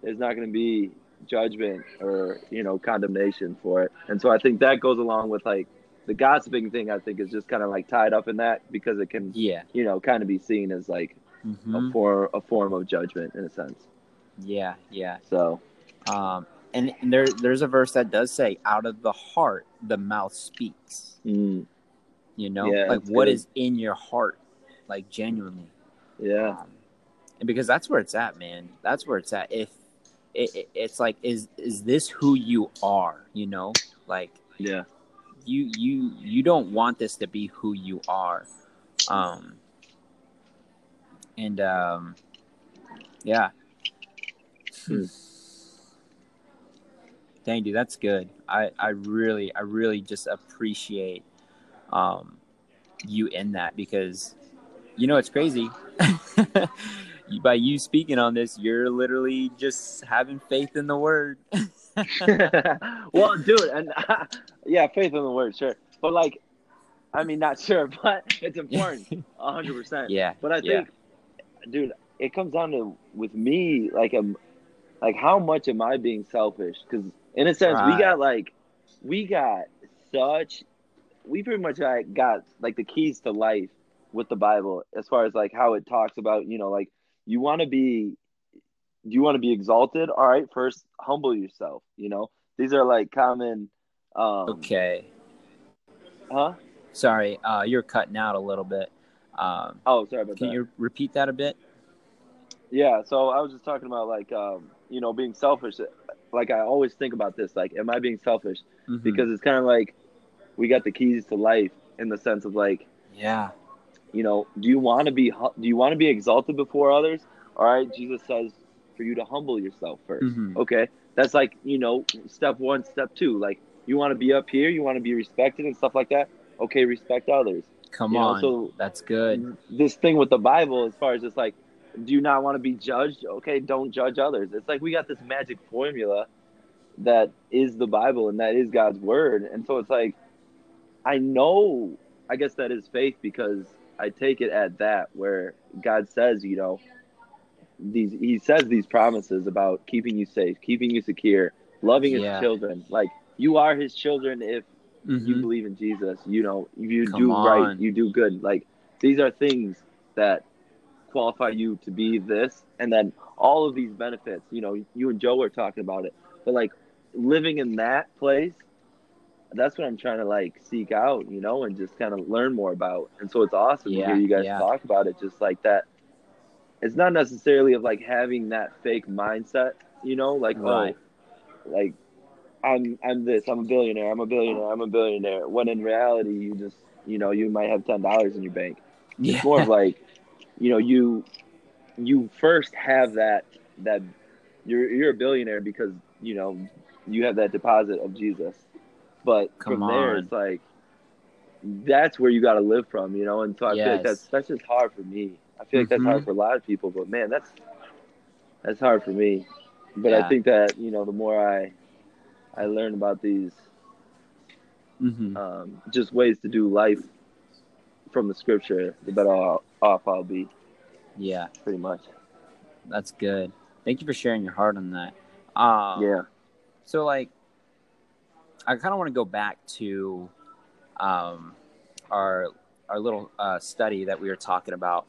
there's not going to be judgment or you know condemnation for it. And so I think that goes along with like the gossiping thing. I think is just kind of like tied up in that because it can Yeah. you know, kind of be seen as like Mhm. a form a form of judgment in a sense. Yeah. Yeah. So Um, and, and there, there's a verse that does say, "Out of the heart, the mouth speaks." mm, You know, Yeah, like what good. is in your heart, like genuinely. Yeah, Um, and because that's where it's at, man. That's where it's at. If it, it, it's like, is is this who you are? You know, like yeah, you you you don't want this to be who you are. Um, and um, yeah. Hmm. Dang, dude, that's good. I, I really, I really just appreciate um, you in that because, you know, it's crazy. By you speaking on this, you're literally just having faith in the word. well, dude, and yeah, faith in the word, sure, but like, I mean, not sure, but it's important, a hundred percent. yeah, But I Yeah. think, dude, it comes down to with me, like, um, like how much am I being selfish? Because in a sense, we got like, we got such, we pretty much like got like the keys to life with the Bible as far as like how it talks about, you know, like you want to be do you want to be exalted? All right, first humble yourself, you know. These are like common um Okay. Huh? Sorry, uh, you're cutting out a little bit. Um, Oh, sorry about can that. you repeat that a bit? Yeah, so I was just talking about like um, you know, being selfish. Like I always think about this, like, am I being selfish? Mhm. Because it's kind of like we got the keys to life in the sense of like, yeah, you know, do you want to be do you want to be exalted before others? All right, Jesus says for you to humble yourself 1st Mhm. Okay, that's like you know, step one, step two. Like you want to be up here, you want to be respected and stuff like that. Okay, respect others. come You know, on, so- that's good. This thing with the Bible, as far as just like, do you not want to be judged? Okay, don't judge others. It's like we got this magic formula that is the Bible and that is God's word. And so it's like, I know, I guess that is faith because I take it at that, where God says, you know, these, He says these promises about keeping you safe, keeping you secure, loving His Yeah. children. Like, you are His children if you Mhm. believe in Jesus, you know, if you Come do right, you do good. Like these are things that qualify you to be this, and then all of these benefits. You know, you and Joe were talking about it, but like living in that place, that's what I'm trying to like seek out, you know, and just kind of learn more about. And so it's awesome to hear you guys yeah. talk about it, just like that. It's not necessarily of like having that fake mindset, you know, like oh, Right. oh, like I'm I'm this, I'm a billionaire, I'm a billionaire, I'm a billionaire. When in reality, you just you know you might have ten dollars in your bank. Yeah. It's more of like, you know, you you first have that that you're you're a billionaire because you know you have that deposit of Jesus. But Come from there, on. it's like that's where you got to live from, you know. And so I feel like that's that's just hard for me. I feel like that's Mhm. hard for a lot of people, but man, that's that's hard for me. But Yeah. I think that you know the more I I learn about these Mhm. um, just ways to do life from the scripture, the better off off I'll be, yeah, pretty much. that's good. Thank you for sharing your heart on that. Um, yeah. So like, I kind of want to go back to um, our our little uh, study that we were talking about.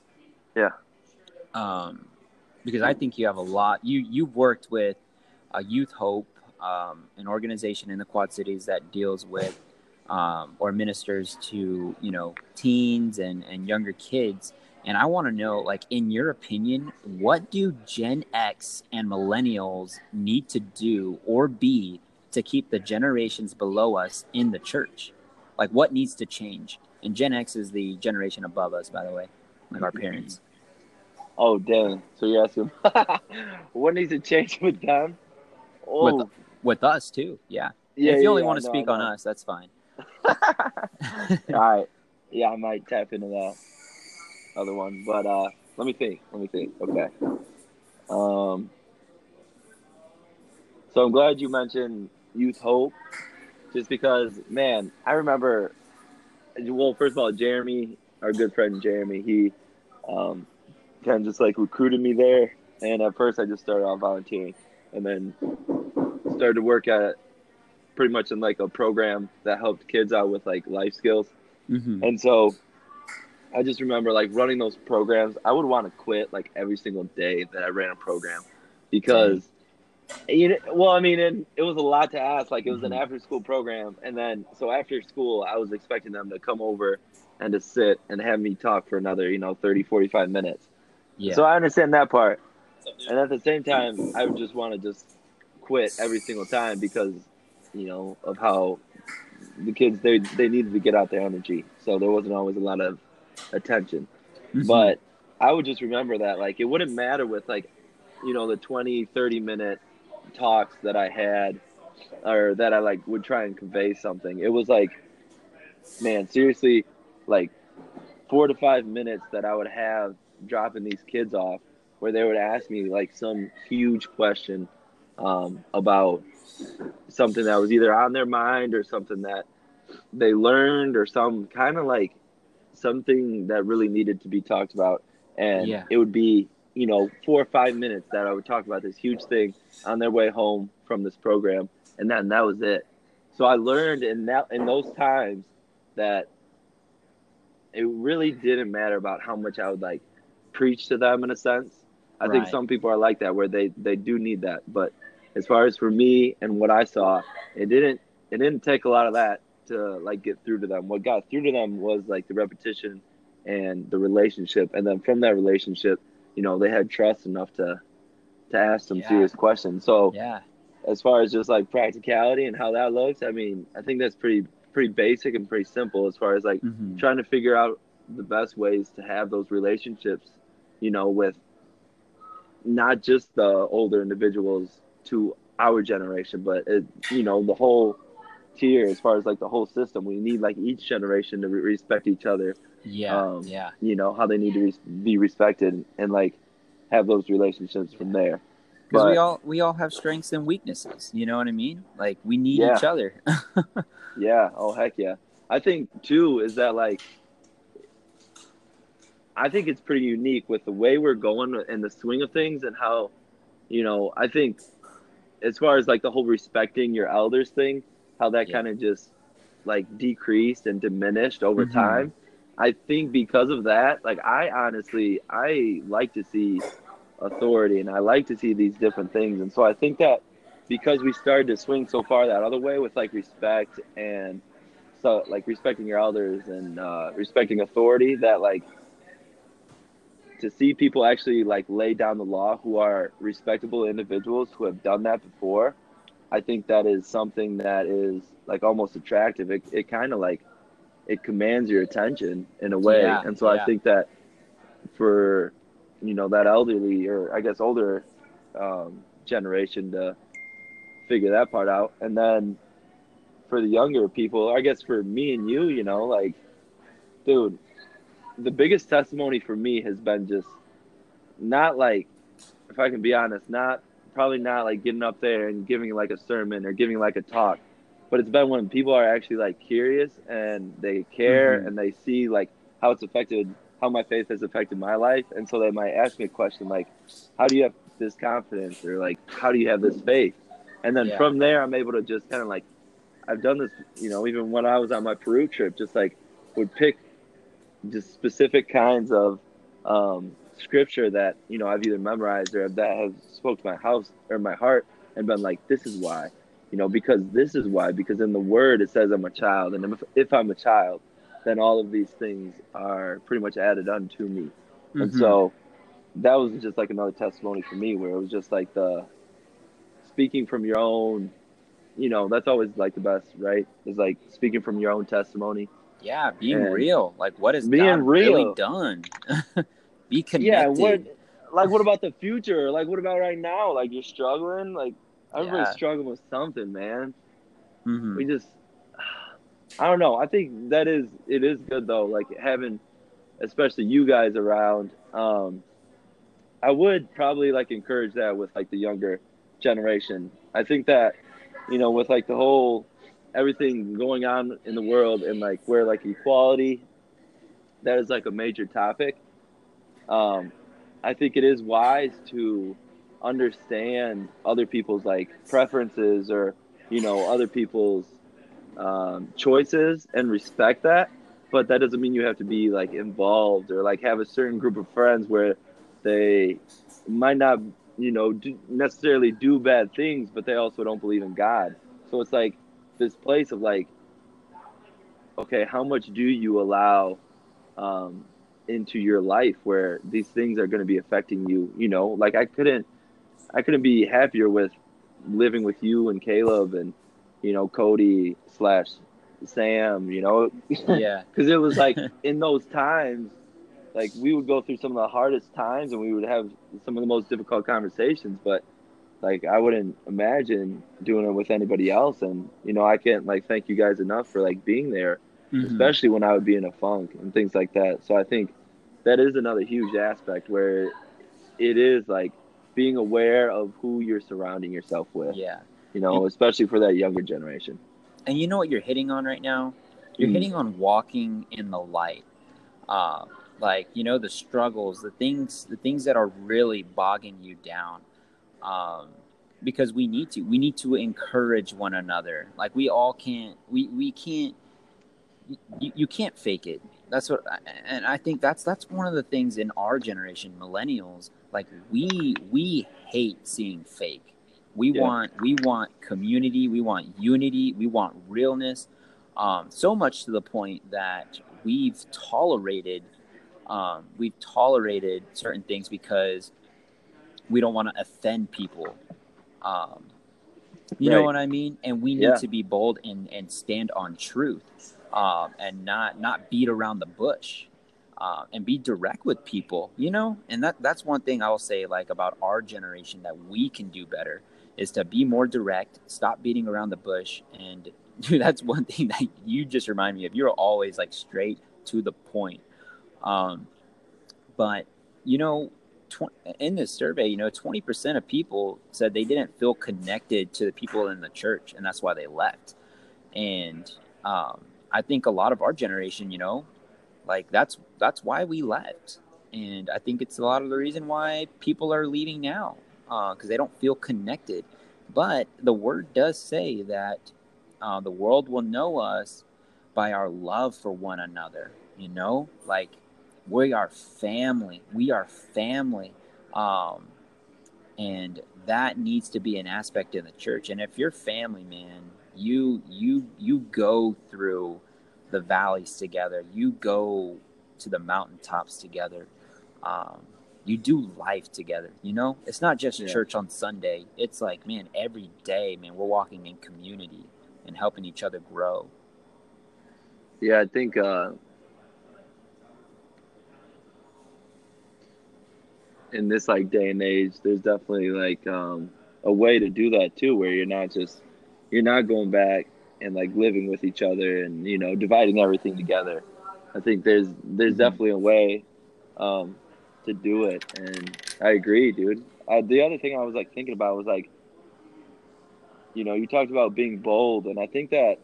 Yeah. Um, because I think you have a lot. You you've worked with uh, Youth Hope, um, an organization in the Quad Cities that deals with um, or ministers to you know teens and and younger kids. And I want to know, like, in your opinion, what do Gen X and millennials need to do or be to keep the generations below us in the church? Like, what needs to change? And Gen X is the generation above us, by the way, like our parents. Oh dang! So you're asking what needs to change with them? Oh, With- With us, too. Yeah. yeah. if you only yeah, want to no, speak on us, that's fine. All right. Yeah, I might tap into that other one, but uh, let me think. Let me think. Okay. Um. So I'm glad you mentioned Youth Hope, just because, man, I remember. Well, first of all, Jeremy, our good friend Jeremy, he um, kind of just like recruited me there, and at first I just started off volunteering, and then started to work at pretty much in like a program that helped kids out with like life skills. hmm And so I just remember like running those programs. I would want to quit like every single day that I ran a program because you know, well, I mean, it, it was a lot to ask. Like it was an after school program. And then so after school, I was expecting them to come over and to sit and have me talk for another, you know, 30, 45 minutes. Yeah. So I understand that part. And at the same time, I would just want to just quit every single time because, you know, of how the kids they they needed to get out their energy. So there wasn't always a lot of attention. Mhm. But I would just remember that like it wouldn't matter with like, you know, the 20, 30 minute talks that I had or that I like would try and convey something. It was like man, seriously, like four to five minutes that I would have dropping these kids off where they would ask me like some huge question um, about something that was either on their mind or something that they learned or some kind of like something that really needed to be talked about. And Yeah. it would be, you know, four or five minutes that I would talk about this huge thing on their way home from this program. And then that was it. So I learned in that in those times that it really didn't matter about how much I would like preach to them in a sense. I think some people are like that where they they do need that, but as far as for me and what I saw, it didn't it didn't take a lot of that to like get through to them. What got through to them was like the repetition and the relationship, and then from that relationship, you know, they had trust enough to to ask some Yeah. serious questions. So Yeah. as far as just like practicality and how that looks, I mean, I think that's pretty pretty basic and pretty simple as far as like Mhm. trying to figure out the best ways to have those relationships, you know, with not just the older individuals to our generation, but it, you know, the whole tier as far as like the whole system. We need like each generation to re- respect each other, Yeah. um, yeah. you know, how they need to re- be respected and like have those relationships from there. Because we all we all have strengths and weaknesses. You know what I mean? Like we need Yeah. each other. Yeah. Oh heck yeah. I think too is that like I think it's pretty unique with the way we're going and the swing of things and how, you know, I think as far as like the whole respecting your elders thing, how that Yeah. kind of just like decreased and diminished over Mhm. time. I think because of that, like I honestly I like to see authority and I like to see these different things. And so I think that because we started to swing so far that other way with like respect and so like respecting your elders and uh, respecting authority that like to see people actually like lay down the law who are respectable individuals who have done that before i think that is something that is like almost attractive. It, it kind of like it commands your attention in a way. Yeah, and so yeah. i think that for you know that elderly or i guess older um, generation to figure that part out. And then for the younger people i guess for me and you you know like dude the biggest testimony for me has been just not like if i can be honest not probably not like getting up there and giving like a sermon or giving like a talk but it's been when people are actually like curious and they care Mhm. and they see like how it's affected how my faith has affected my life and so they might ask me a question like how do you have this confidence or like how do you have this faith and then Yeah. from there i'm able to just kind of like i've done this you know even when i was on my peru trip just like would pick just specific kinds of um, scripture that you know I've either memorized or that have spoke to my house or my heart and been like, this is why, you know, because this is why. Because in the Word it says I'm a child, and if, if I'm a child, then all of these things are pretty much added unto me. And Mhm. so that was just like another testimony for me, where it was just like the speaking from your own. You know, that's always like the best, right? Is like speaking from your own testimony. yeah, being and real. Like what has being God really done? Be connected. Yeah, what like what about the future? Like what about right now? Like you're struggling? Like everybody's Yeah. struggling with something, man. Mhm. We just I don't know. I think that is it is good though, like having especially you guys around. Um I would probably like encourage that with like the younger generation. I think that, you know, with like the whole everything going on in the world and like where like equality that is like a major topic. Um, I think it is wise to understand other people's like preferences or you know other people's um, choices and respect that. But that doesn't mean you have to be like involved or like have a certain group of friends where they might not you know do, necessarily do bad things, but they also don't believe in God. So it's like this place of like, okay, how much do you allow um, into your life where these things are going to be affecting you? You know, like I couldn't, I couldn't be happier with living with you and Caleb and you know Cody slash Sam. You know, yeah. because it was like in those times like we would go through some of the hardest times and we would have some of the most difficult conversations but like i wouldn't imagine doing it with anybody else and you know i can't like thank you guys enough for like being there Mhm. especially when i would be in a funk and things like that so i think that is another huge aspect where it is like being aware of who you're surrounding yourself with Yeah. you know especially for that younger generation And you know what you're hitting on right now? You're Mm. hitting on walking in the light. Uh, like you know the struggles, the things, the things that are really bogging you down. Um, because we need to, we need to encourage one another. Like we all can't, we we can't. You, you can't fake it. that's what and i think that's that's one of the things in our generation millennials like we we hate seeing fake we Yeah. want we want community we want unity we want realness um, so much to the point that we've tolerated um, we've tolerated certain things because we don't want to offend people um, you know what i mean and we need Yeah. to be bold and and stand on truth um, and not not beat around the bush uh, and be direct with people you know? And that that's one thing i'll say like about our generation that we can do better is to be more direct stop beating around the bush and dude that's one thing that you just remind me of. You're always like straight to the point. Um, but you know tw- in this survey you know 20% of people said they didn't feel connected to the people in the church and that's why they left. And um, i think a lot of our generation you know like that's that's why we left. And i think it's a lot of the reason why people are leaving now because they don't feel connected. But the word does say that uh, the world will know us by our love for one another you know? Like we are family we are family um, and that needs to be an aspect in the church. And if you're family man you you you go through the valleys together. You go to the mountaintops together. Um, you do life together you know? It's not just Yeah. church on sunday. It's like man every day man we're walking in community and helping each other grow. Yeah, I think uh, in this like day and age, there's definitely like um, a way to do that too, where you're not just you're not going back and like living with each other and you know dividing everything together. I think there's there's Mhm. definitely a way um, to do it, and I agree, dude. Uh, the other thing I was like thinking about was like, you know, you talked about being bold, and I think that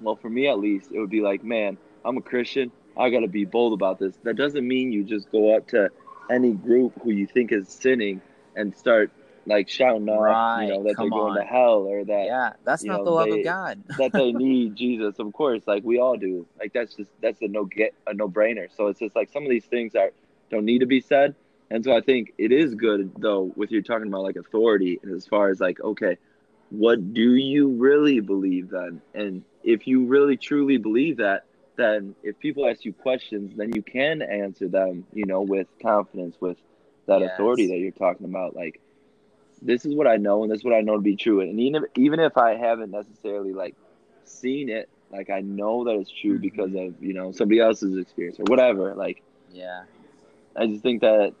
well, for me at least, it would be like, man, I'm a Christian. I got to be bold about this. That doesn't mean you just go up to any group who you think is sinning and start like shouting off, Right, you know, that they're going on. to hell or that yeah that's not know, the love they- of god that they need Jesus. Of course, like we all do. Like that's just that's a no get a no brainer. So it's just like some of these things are don't need to be said. And so I think it is good though with you talking about like authority and as far as like okay, what do you really believe then? And if you really truly believe that, then if people ask you questions, then you can answer them, you know, with confidence, with that Yes. authority that you're talking about. Like this is what I know and this is what I know to be true. And even if, even if I haven't necessarily like seen it, like I know that it's true Mhm. because of, you know, somebody else's experience or whatever. Like yeah I just think that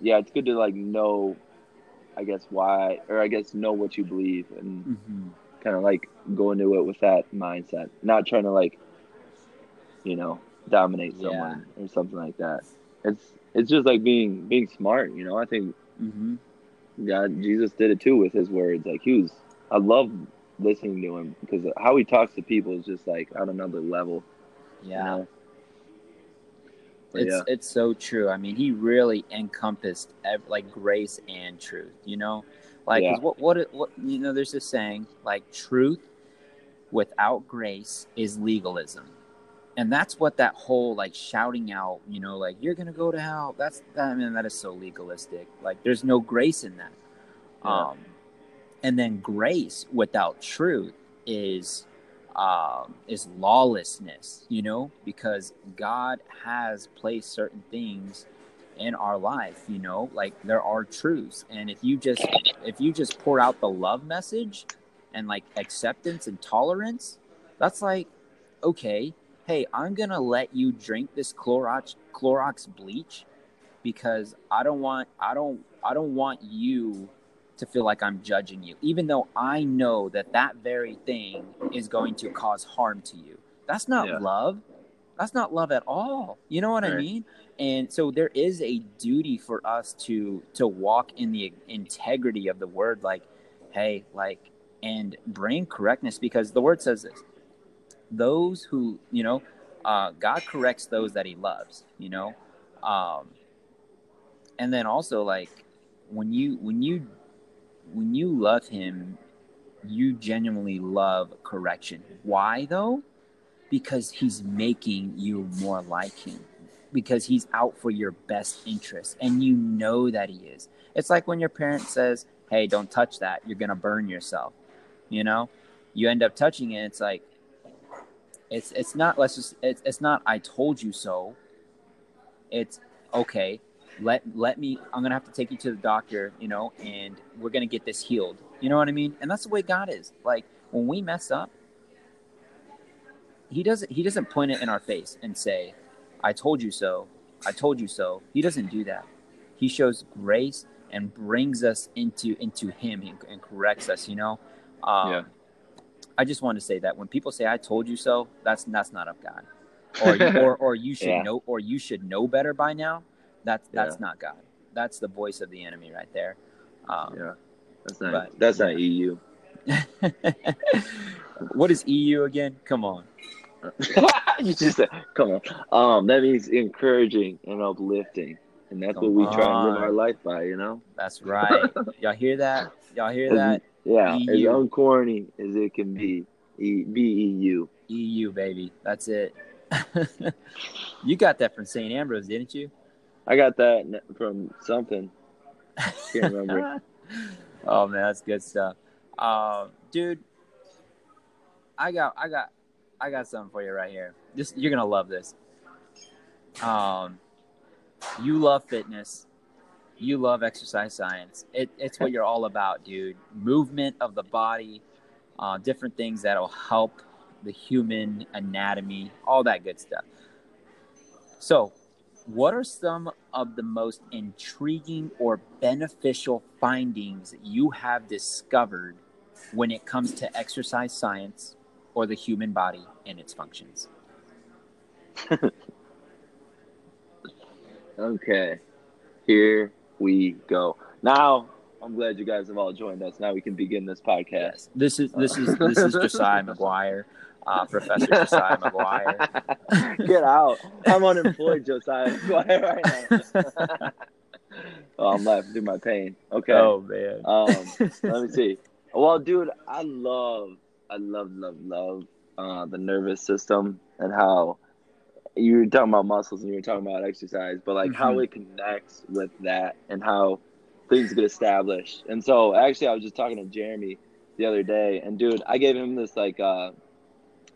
yeah, it's good to like know I guess why or I guess know what you believe and hmm kind of like go into it with that mindset, not trying to like you know, dominate Yeah. someone or something like that. It's it's just like being being smart, you know. I think hmm God, Jesus did it too with his words. Like he was, I love listening to him because how he talks to people is just like on another level. you yeah know? It's yeah, it's so true. I mean, he really encompassed ev- like grace and truth. You know, like Yeah. what what what you know. There's this saying like truth without grace is legalism, and that's what that whole like shouting out. You know, like you're gonna go to hell. That's I mean that is so legalistic. Like there's no grace in that. Yeah. Um, and then grace without truth is um, is lawlessness, you know, because God has placed certain things in our life, you know, like there are truths, and if you just if you just pour out the love message and like acceptance and tolerance, that's like okay, hey, I'm gonna let you drink this Clorox Clorox bleach because I don't want I don't I don't want you to feel like I'm judging you, even though I know that that very thing is going to cause harm to you. That's not Yeah. love. That's not love at all. You know what I mean? And so there is a duty for us to to walk in the integrity of the word, like, hey, like, and bring correctness because the word says this: those who you know, uh, God corrects those that He loves. You know, um, and then also like when you when you when you love him you genuinely love correction. Why though? Because he's making you more like him. Because he's out for your best interest and you know that he is. It's like when your parent says hey don't touch that. You're gonna burn yourself you know? You end up touching it it's like it's it's not let's just it's, it's not i told you so. It's okay let let me i'm gonna have to take you to the doctor you know and we're gonna get this healed. You know what i mean? And that's the way god is. Like when we mess up he doesn't he doesn't point it in our face and say i told you so i told you so. He doesn't do that. He shows grace and brings us into into him and, and corrects us you know? Um, Yeah. I just want to say that when people say i told you so that's that's not of god or you, or, or you should Yeah. know or you should know better by now that's that's Yeah. not god that's the voice of the enemy right there um, Yeah, that's not But- that's not E EU. what is eu again come on you just said, come on. Um, that means encouraging and uplifting, and that's Come what we try and live our life by. You know. that's right y'all hear that y'all hear that Yeah, EU. as uncorny as it can be. E- B E U. eu baby that's it you got that from st ambrose didn't you I got that from something. Can't remember. oh man, that's good stuff. Um, dude, I got, I got, I got something for you right here. This you're gonna love this. Um, you love fitness, you love exercise science. It, it's what you're all about, dude. Movement of the body, uh, different things that'll help the human anatomy, all that good stuff. So, what are some of the most intriguing or beneficial findings you have discovered when it comes to exercise science or the human body and its functions? Okay, here we go. Now I'm glad you guys have all joined us. Now we can begin this podcast. Yes, this is this is this is Josiah McGuire, uh, Professor Josiah McGuire. Get out! I'm unemployed, Josiah. right now. oh, I'm laughing through my pain. Okay. Oh man, Um, let me see. Well, dude, I love, I love, love, love uh, the nervous system and how you were talking about muscles and you were talking about exercise, but like how Mhm. it connects with that and how things get established. And so, actually, I was just talking to Jeremy the other day, and dude, I gave him this like uh,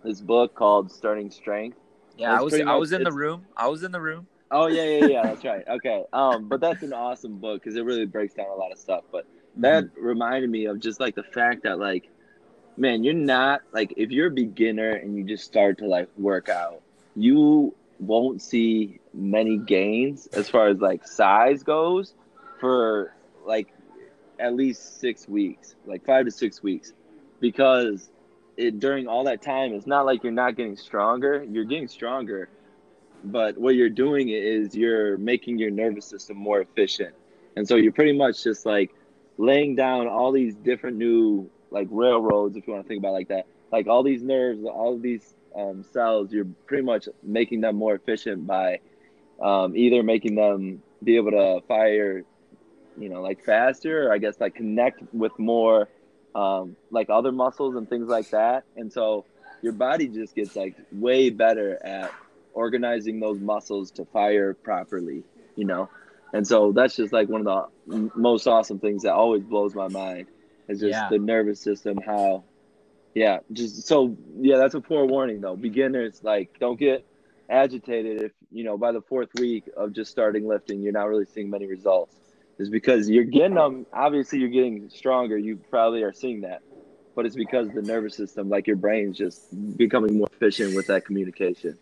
this book called Starting Strength. yeah, I was I much- was in the room. I was in the room. Oh yeah, yeah, yeah. That's right. Okay. Um, but that's an awesome book because it really breaks down a lot of stuff. But that reminded me of just like the fact that like man you're not like if you're a beginner and you just start to like work out you won't see many gains as far as like size goes for like at least six weeks like five to six weeks. Because it during all that time it's not like you're not getting stronger. You're getting stronger but what you're doing is you're making your nervous system more efficient. And so you're pretty much just like laying down all these different new like railroads if you want to think about it like that. Like all these nerves all these um, cells you're pretty much making them more efficient by um, either making them be able to fire you know like faster or i guess like connect with more um, like other muscles and things like that and so your body just gets like way better at organizing those muscles to fire properly you know and so that's just like one of the m- most awesome things that always blows my mind is just Yeah. the nervous system how yeah just so yeah that's a forewarning though. Beginners like don't get agitated if you know by the fourth week of just starting lifting you're not really seeing many results. Is because you're getting them obviously you're getting stronger. You probably are seeing that. But it's because the nervous system like your brain's just becoming more efficient with that communication.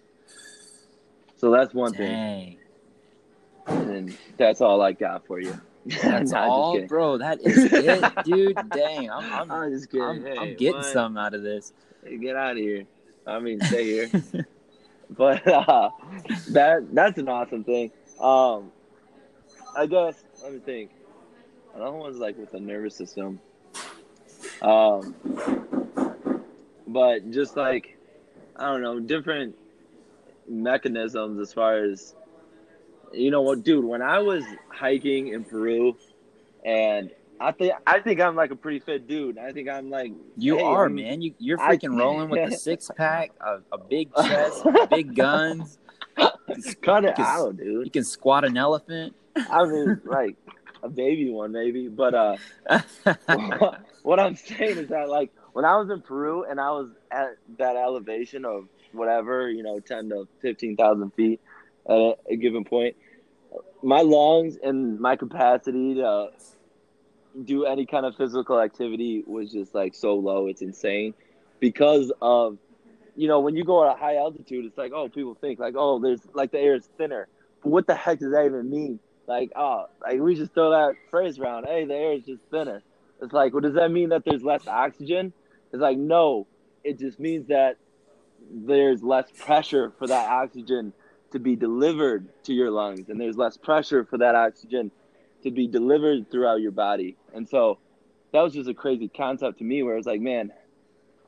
So that's one thing. And that's all i got for you that's Nah, all, bro. That is it, dude. Dang, I'm I'm, I'm just kidding. I'm, Hey, I'm getting what? some out of this. Hey, get out of here. I mean, stay here. but uh, that that's an awesome thing. Um, I guess let me think. Another one's like with the nervous system. Um, but just like I don't know, different mechanisms as far as you know what, dude. When I was hiking in Peru, and I think I think I'm like a pretty fit dude. I think I'm like You hey, are, man. You you're I- freaking rolling with a six pack, a, a big chest, big guns. Cut it Cause- out, dude. You can squat an elephant. I mean, like a baby one maybe, but uh, what I'm saying is that like when I was in Peru and I was at that elevation of whatever, you know, ten to fifteen thousand feet at a given point, my lungs and my capacity to do any kind of physical activity was just like so low. It's insane because of you know when you go at a high altitude, it's like oh people think like oh there's like the air is thinner, but what the heck does that even mean? Like oh like we just throw that phrase around. Hey, the air is just thinner. It's like, well, does that mean that there's less oxygen? It's like, no, it just means that there's less pressure for that oxygen to be delivered to your lungs, and there's less pressure for that oxygen to be delivered throughout your body. And so that was just a crazy concept to me where it's like, man,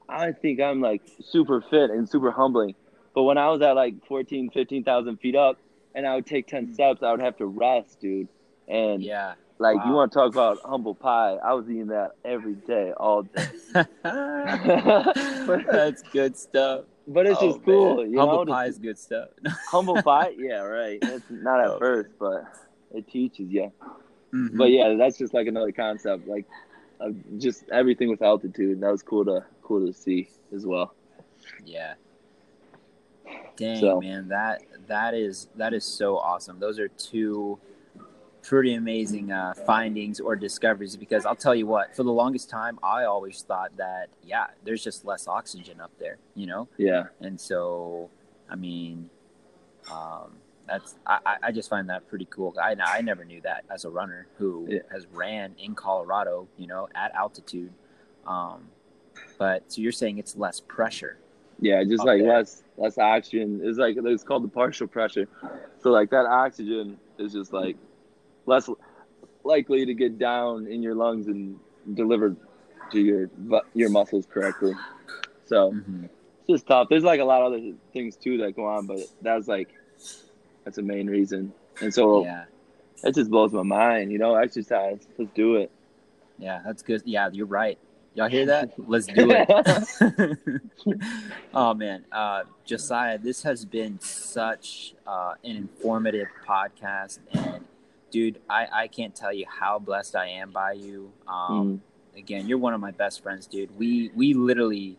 I think I'm like super fit and super humbling. But when I was at like 14, 15,000 feet up and I would take 10 hmm. steps, I would have to rest, dude. And yeah. like, you want to talk about humble pie? I was eating that every day, all day. That's good stuff. But it's Oh, just cool, you Humble know. pie is good stuff. humble pie, yeah, right. It's not at Oh, first, but it teaches you. Mhm. But yeah, that's just like another concept, like uh, just everything with altitude. That was cool to cool to see as well. Yeah. Dang So- man, that that is that is so awesome. Those are two pretty amazing uh, findings or discoveries because I'll tell you what, for the longest time I always thought that yeah, there's just less oxygen up there, you know? Yeah, And so I mean um that's I, I- just find that pretty cool. I I never knew that as a runner who Yeah. has ran in Colorado, you know, at altitude. Um but so you're saying it's less pressure. yeah, just like there. less less oxygen. It's like it's called the partial pressure. So like that oxygen is just like less likely to get down in your lungs and delivered to your your muscles correctly. So Mhm. it's just tough. There's like a lot of other things too that go on, but that's like that's the main reason. And so Yeah. it just blows my mind. You know, exercise. Let's do it. Yeah, that's good. Yeah, you're right. Y'all hear that? Let's do it. oh man, uh, Josiah, this has been such uh, an informative podcast, and dude, I, I can't tell you how blessed I am by you. Um, Again, you're one of my best friends, dude. We we literally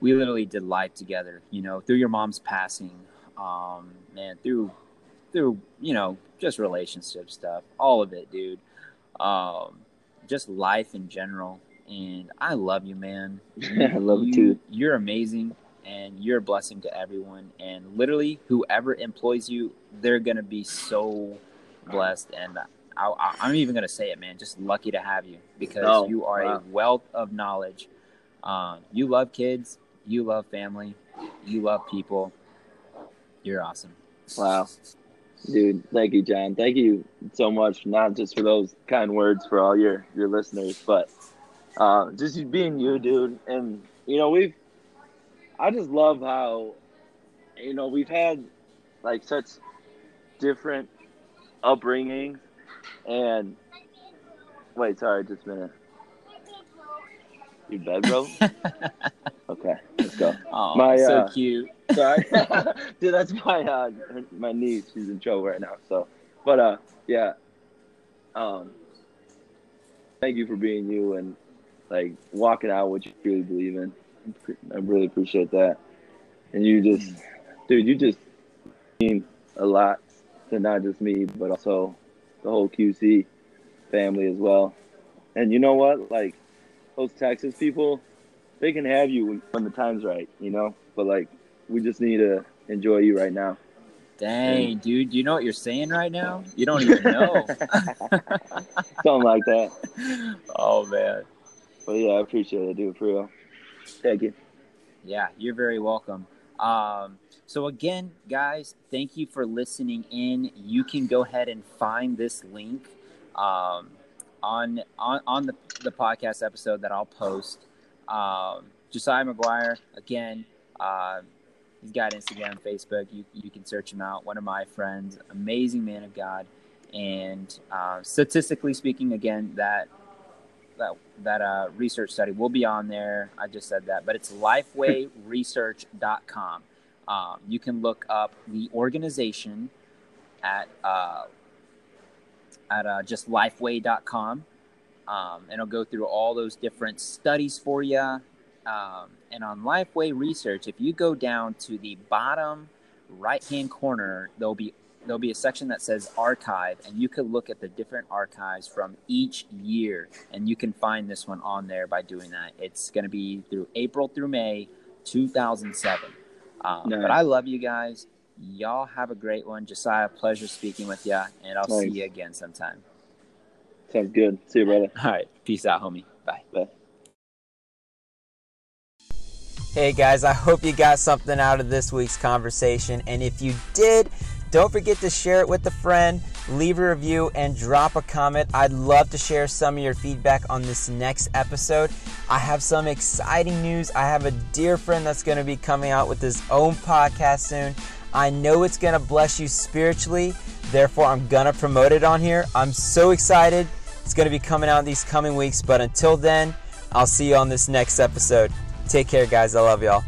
we literally did life together. You know, through your mom's passing, um, man, through through you know just relationship stuff, all of it, dude. Um, just life in general. And I love you, man. I love you, too. You're amazing, and you're a blessing to everyone. And literally, whoever employs you, they're gonna be so blessed. And I, I, I'm even gonna say it, man. Just lucky to have you because Oh, you are wow. a wealth of knowledge. Um, you love kids. You love family. You love people. You're awesome. Wow. Dude, thank you, John. Thank you so much, not just for those kind words for all your, your listeners, but uh, just you being you, dude. And, you know, we've, I just love how, you know, we've had like such different upbringings. And, wait, sorry, just a minute. You bed, bro? okay, let's go. Oh, My, so uh, cute. Sorry, dude. That's my uh, my niece. She's in trouble right now. So, but uh, yeah. Um, thank you for being you and like walking out what you really believe in. I really appreciate that. And you just, dude, you just mean a lot to not just me, but also the whole QC family as well. And you know what? Like those Texas people, they can have you when, when the time's right, you know. But like, we just need to enjoy you right now. Dang, dude, do you know what you're saying right now? You don't even know. Something like that. oh man. But yeah, I appreciate it, dude, for real. Thank you. Yeah, you're very welcome. Um, so again, guys, thank you for listening in. You can go ahead and find this link um, on on on the the podcast episode that I'll post. Um, Josiah McGuire, again, uh, he's got Instagram, Facebook. You you can search him out. One of my friends, amazing man of God, and uh, statistically speaking, again, that that that uh, research study will be on there. I just said that, but it's lifewayresearch.com. Um, you can look up the organization at uh, at uh, just lifeway.com. Um, and it'll go through all those different studies for you. Um, and on Lifeway Research, if you go down to the bottom right hand corner, there'll be there'll be a section that says archive, and you can look at the different archives from each year, and you can find this one on there by doing that. It's going to be through April through May, 2007. Um, Nice. But I love you guys. Y'all have a great one. Josiah, pleasure speaking with you, and I'll see you again sometime. Sounds good. See you, brother. All right. Peace out, homie. Bye. Bye. Hey guys, I hope you got something out of this week's conversation. And if you did, don't forget to share it with a friend, leave a review, and drop a comment. I'd love to share some of your feedback on this next episode. I have some exciting news. I have a dear friend that's going to be coming out with his own podcast soon. I know it's going to bless you spiritually, therefore, I'm going to promote it on here. I'm so excited. It's going to be coming out these coming weeks. But until then, I'll see you on this next episode. Take care, guys. I love y'all.